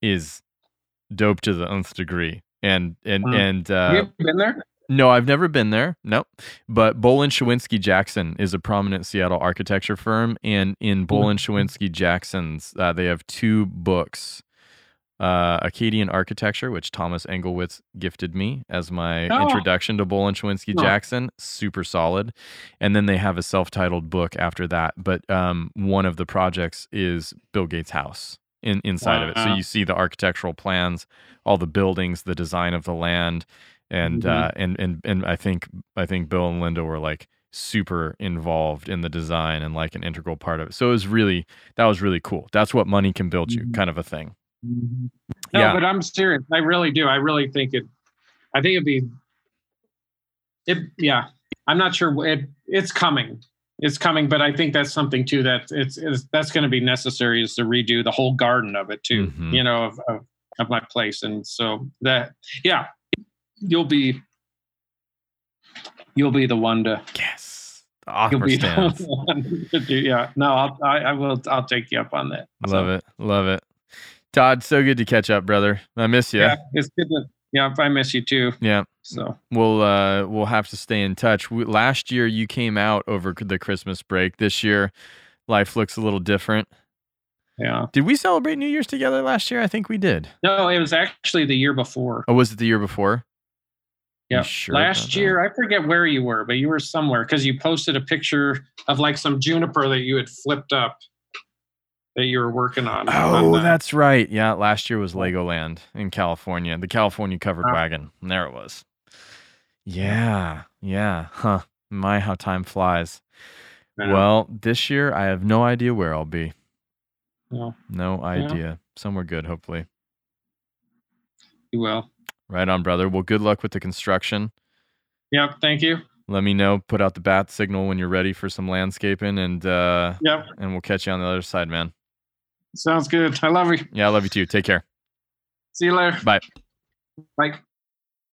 is dope to the nth degree. And and
Mm.
and
you
uh,
ever been there?
no, I've never been there. No, but Bohlin Cywinski Jackson is a prominent Seattle architecture firm, and in. Bohlin Cywinski Jackson's, uh, they have two books. Uh, Arcadian Architecture, which Thomas Engelwitz gifted me as my
Oh.
introduction to Bohlin Cywinski
Oh.
Jackson, super solid. And then they have a self-titled book after that. But um, one of the projects is Bill Gates' house in inside of it. So you see the architectural plans, all the buildings, the design of the land, and
Mhm.
uh, and and and I think I think Bill and Linda were like super involved in the design and like an integral part of it. So it was really that was really cool. That's what money can build you,
Mhm.
kind of a thing.
No,
yeah,
but I'm serious. I really do. I really think it. I think it'd be. It yeah. I'm not sure. It it's coming. It's coming, but I think that's something too that it's, it's that's going to be necessary is to redo the whole garden of it too.
Mhm.
You know of, of of my place, and so that yeah, you'll be you'll be the one to
yes, the
you'll be
stands.
the *laughs* one to do. Yeah, no, I'll, I I will I'll take you up on that.
Love it, love it. Todd, so good to catch up, brother. I miss you.
Yeah, it's good to. Yeah, I miss you too. Yeah. So
we'll uh, we'll have to stay in touch. We, last year you came out over the Christmas break. This year, life looks a little different.
yeah.
Did we celebrate New Year's together last year? I think we did.
No, it was actually the year before.
Oh, was it the year before?
Yeah.
sure
Last
that?
year, I forget where you were, but you were somewhere because you posted a picture of like some juniper that you had flipped up that you were working on. on
Oh, that's right. Yeah, last year was Legoland in California, the California covered wagon. And there it was. Yeah, yeah. Huh. My, how time flies.
Yeah.
Well, this year I have no idea where I'll be.
Yeah,
No idea. Somewhere good, hopefully.
you will.
Right on, brother. Well, good luck with the construction.
Yep. Thank you.
Let me know. Put out the bat signal when you're ready for some landscaping, and uh,
Yep.
and we'll catch you on the other side, man.
Sounds good. I love you.
Yeah, I love you too. Take care.
See you later.
Bye.
Bye.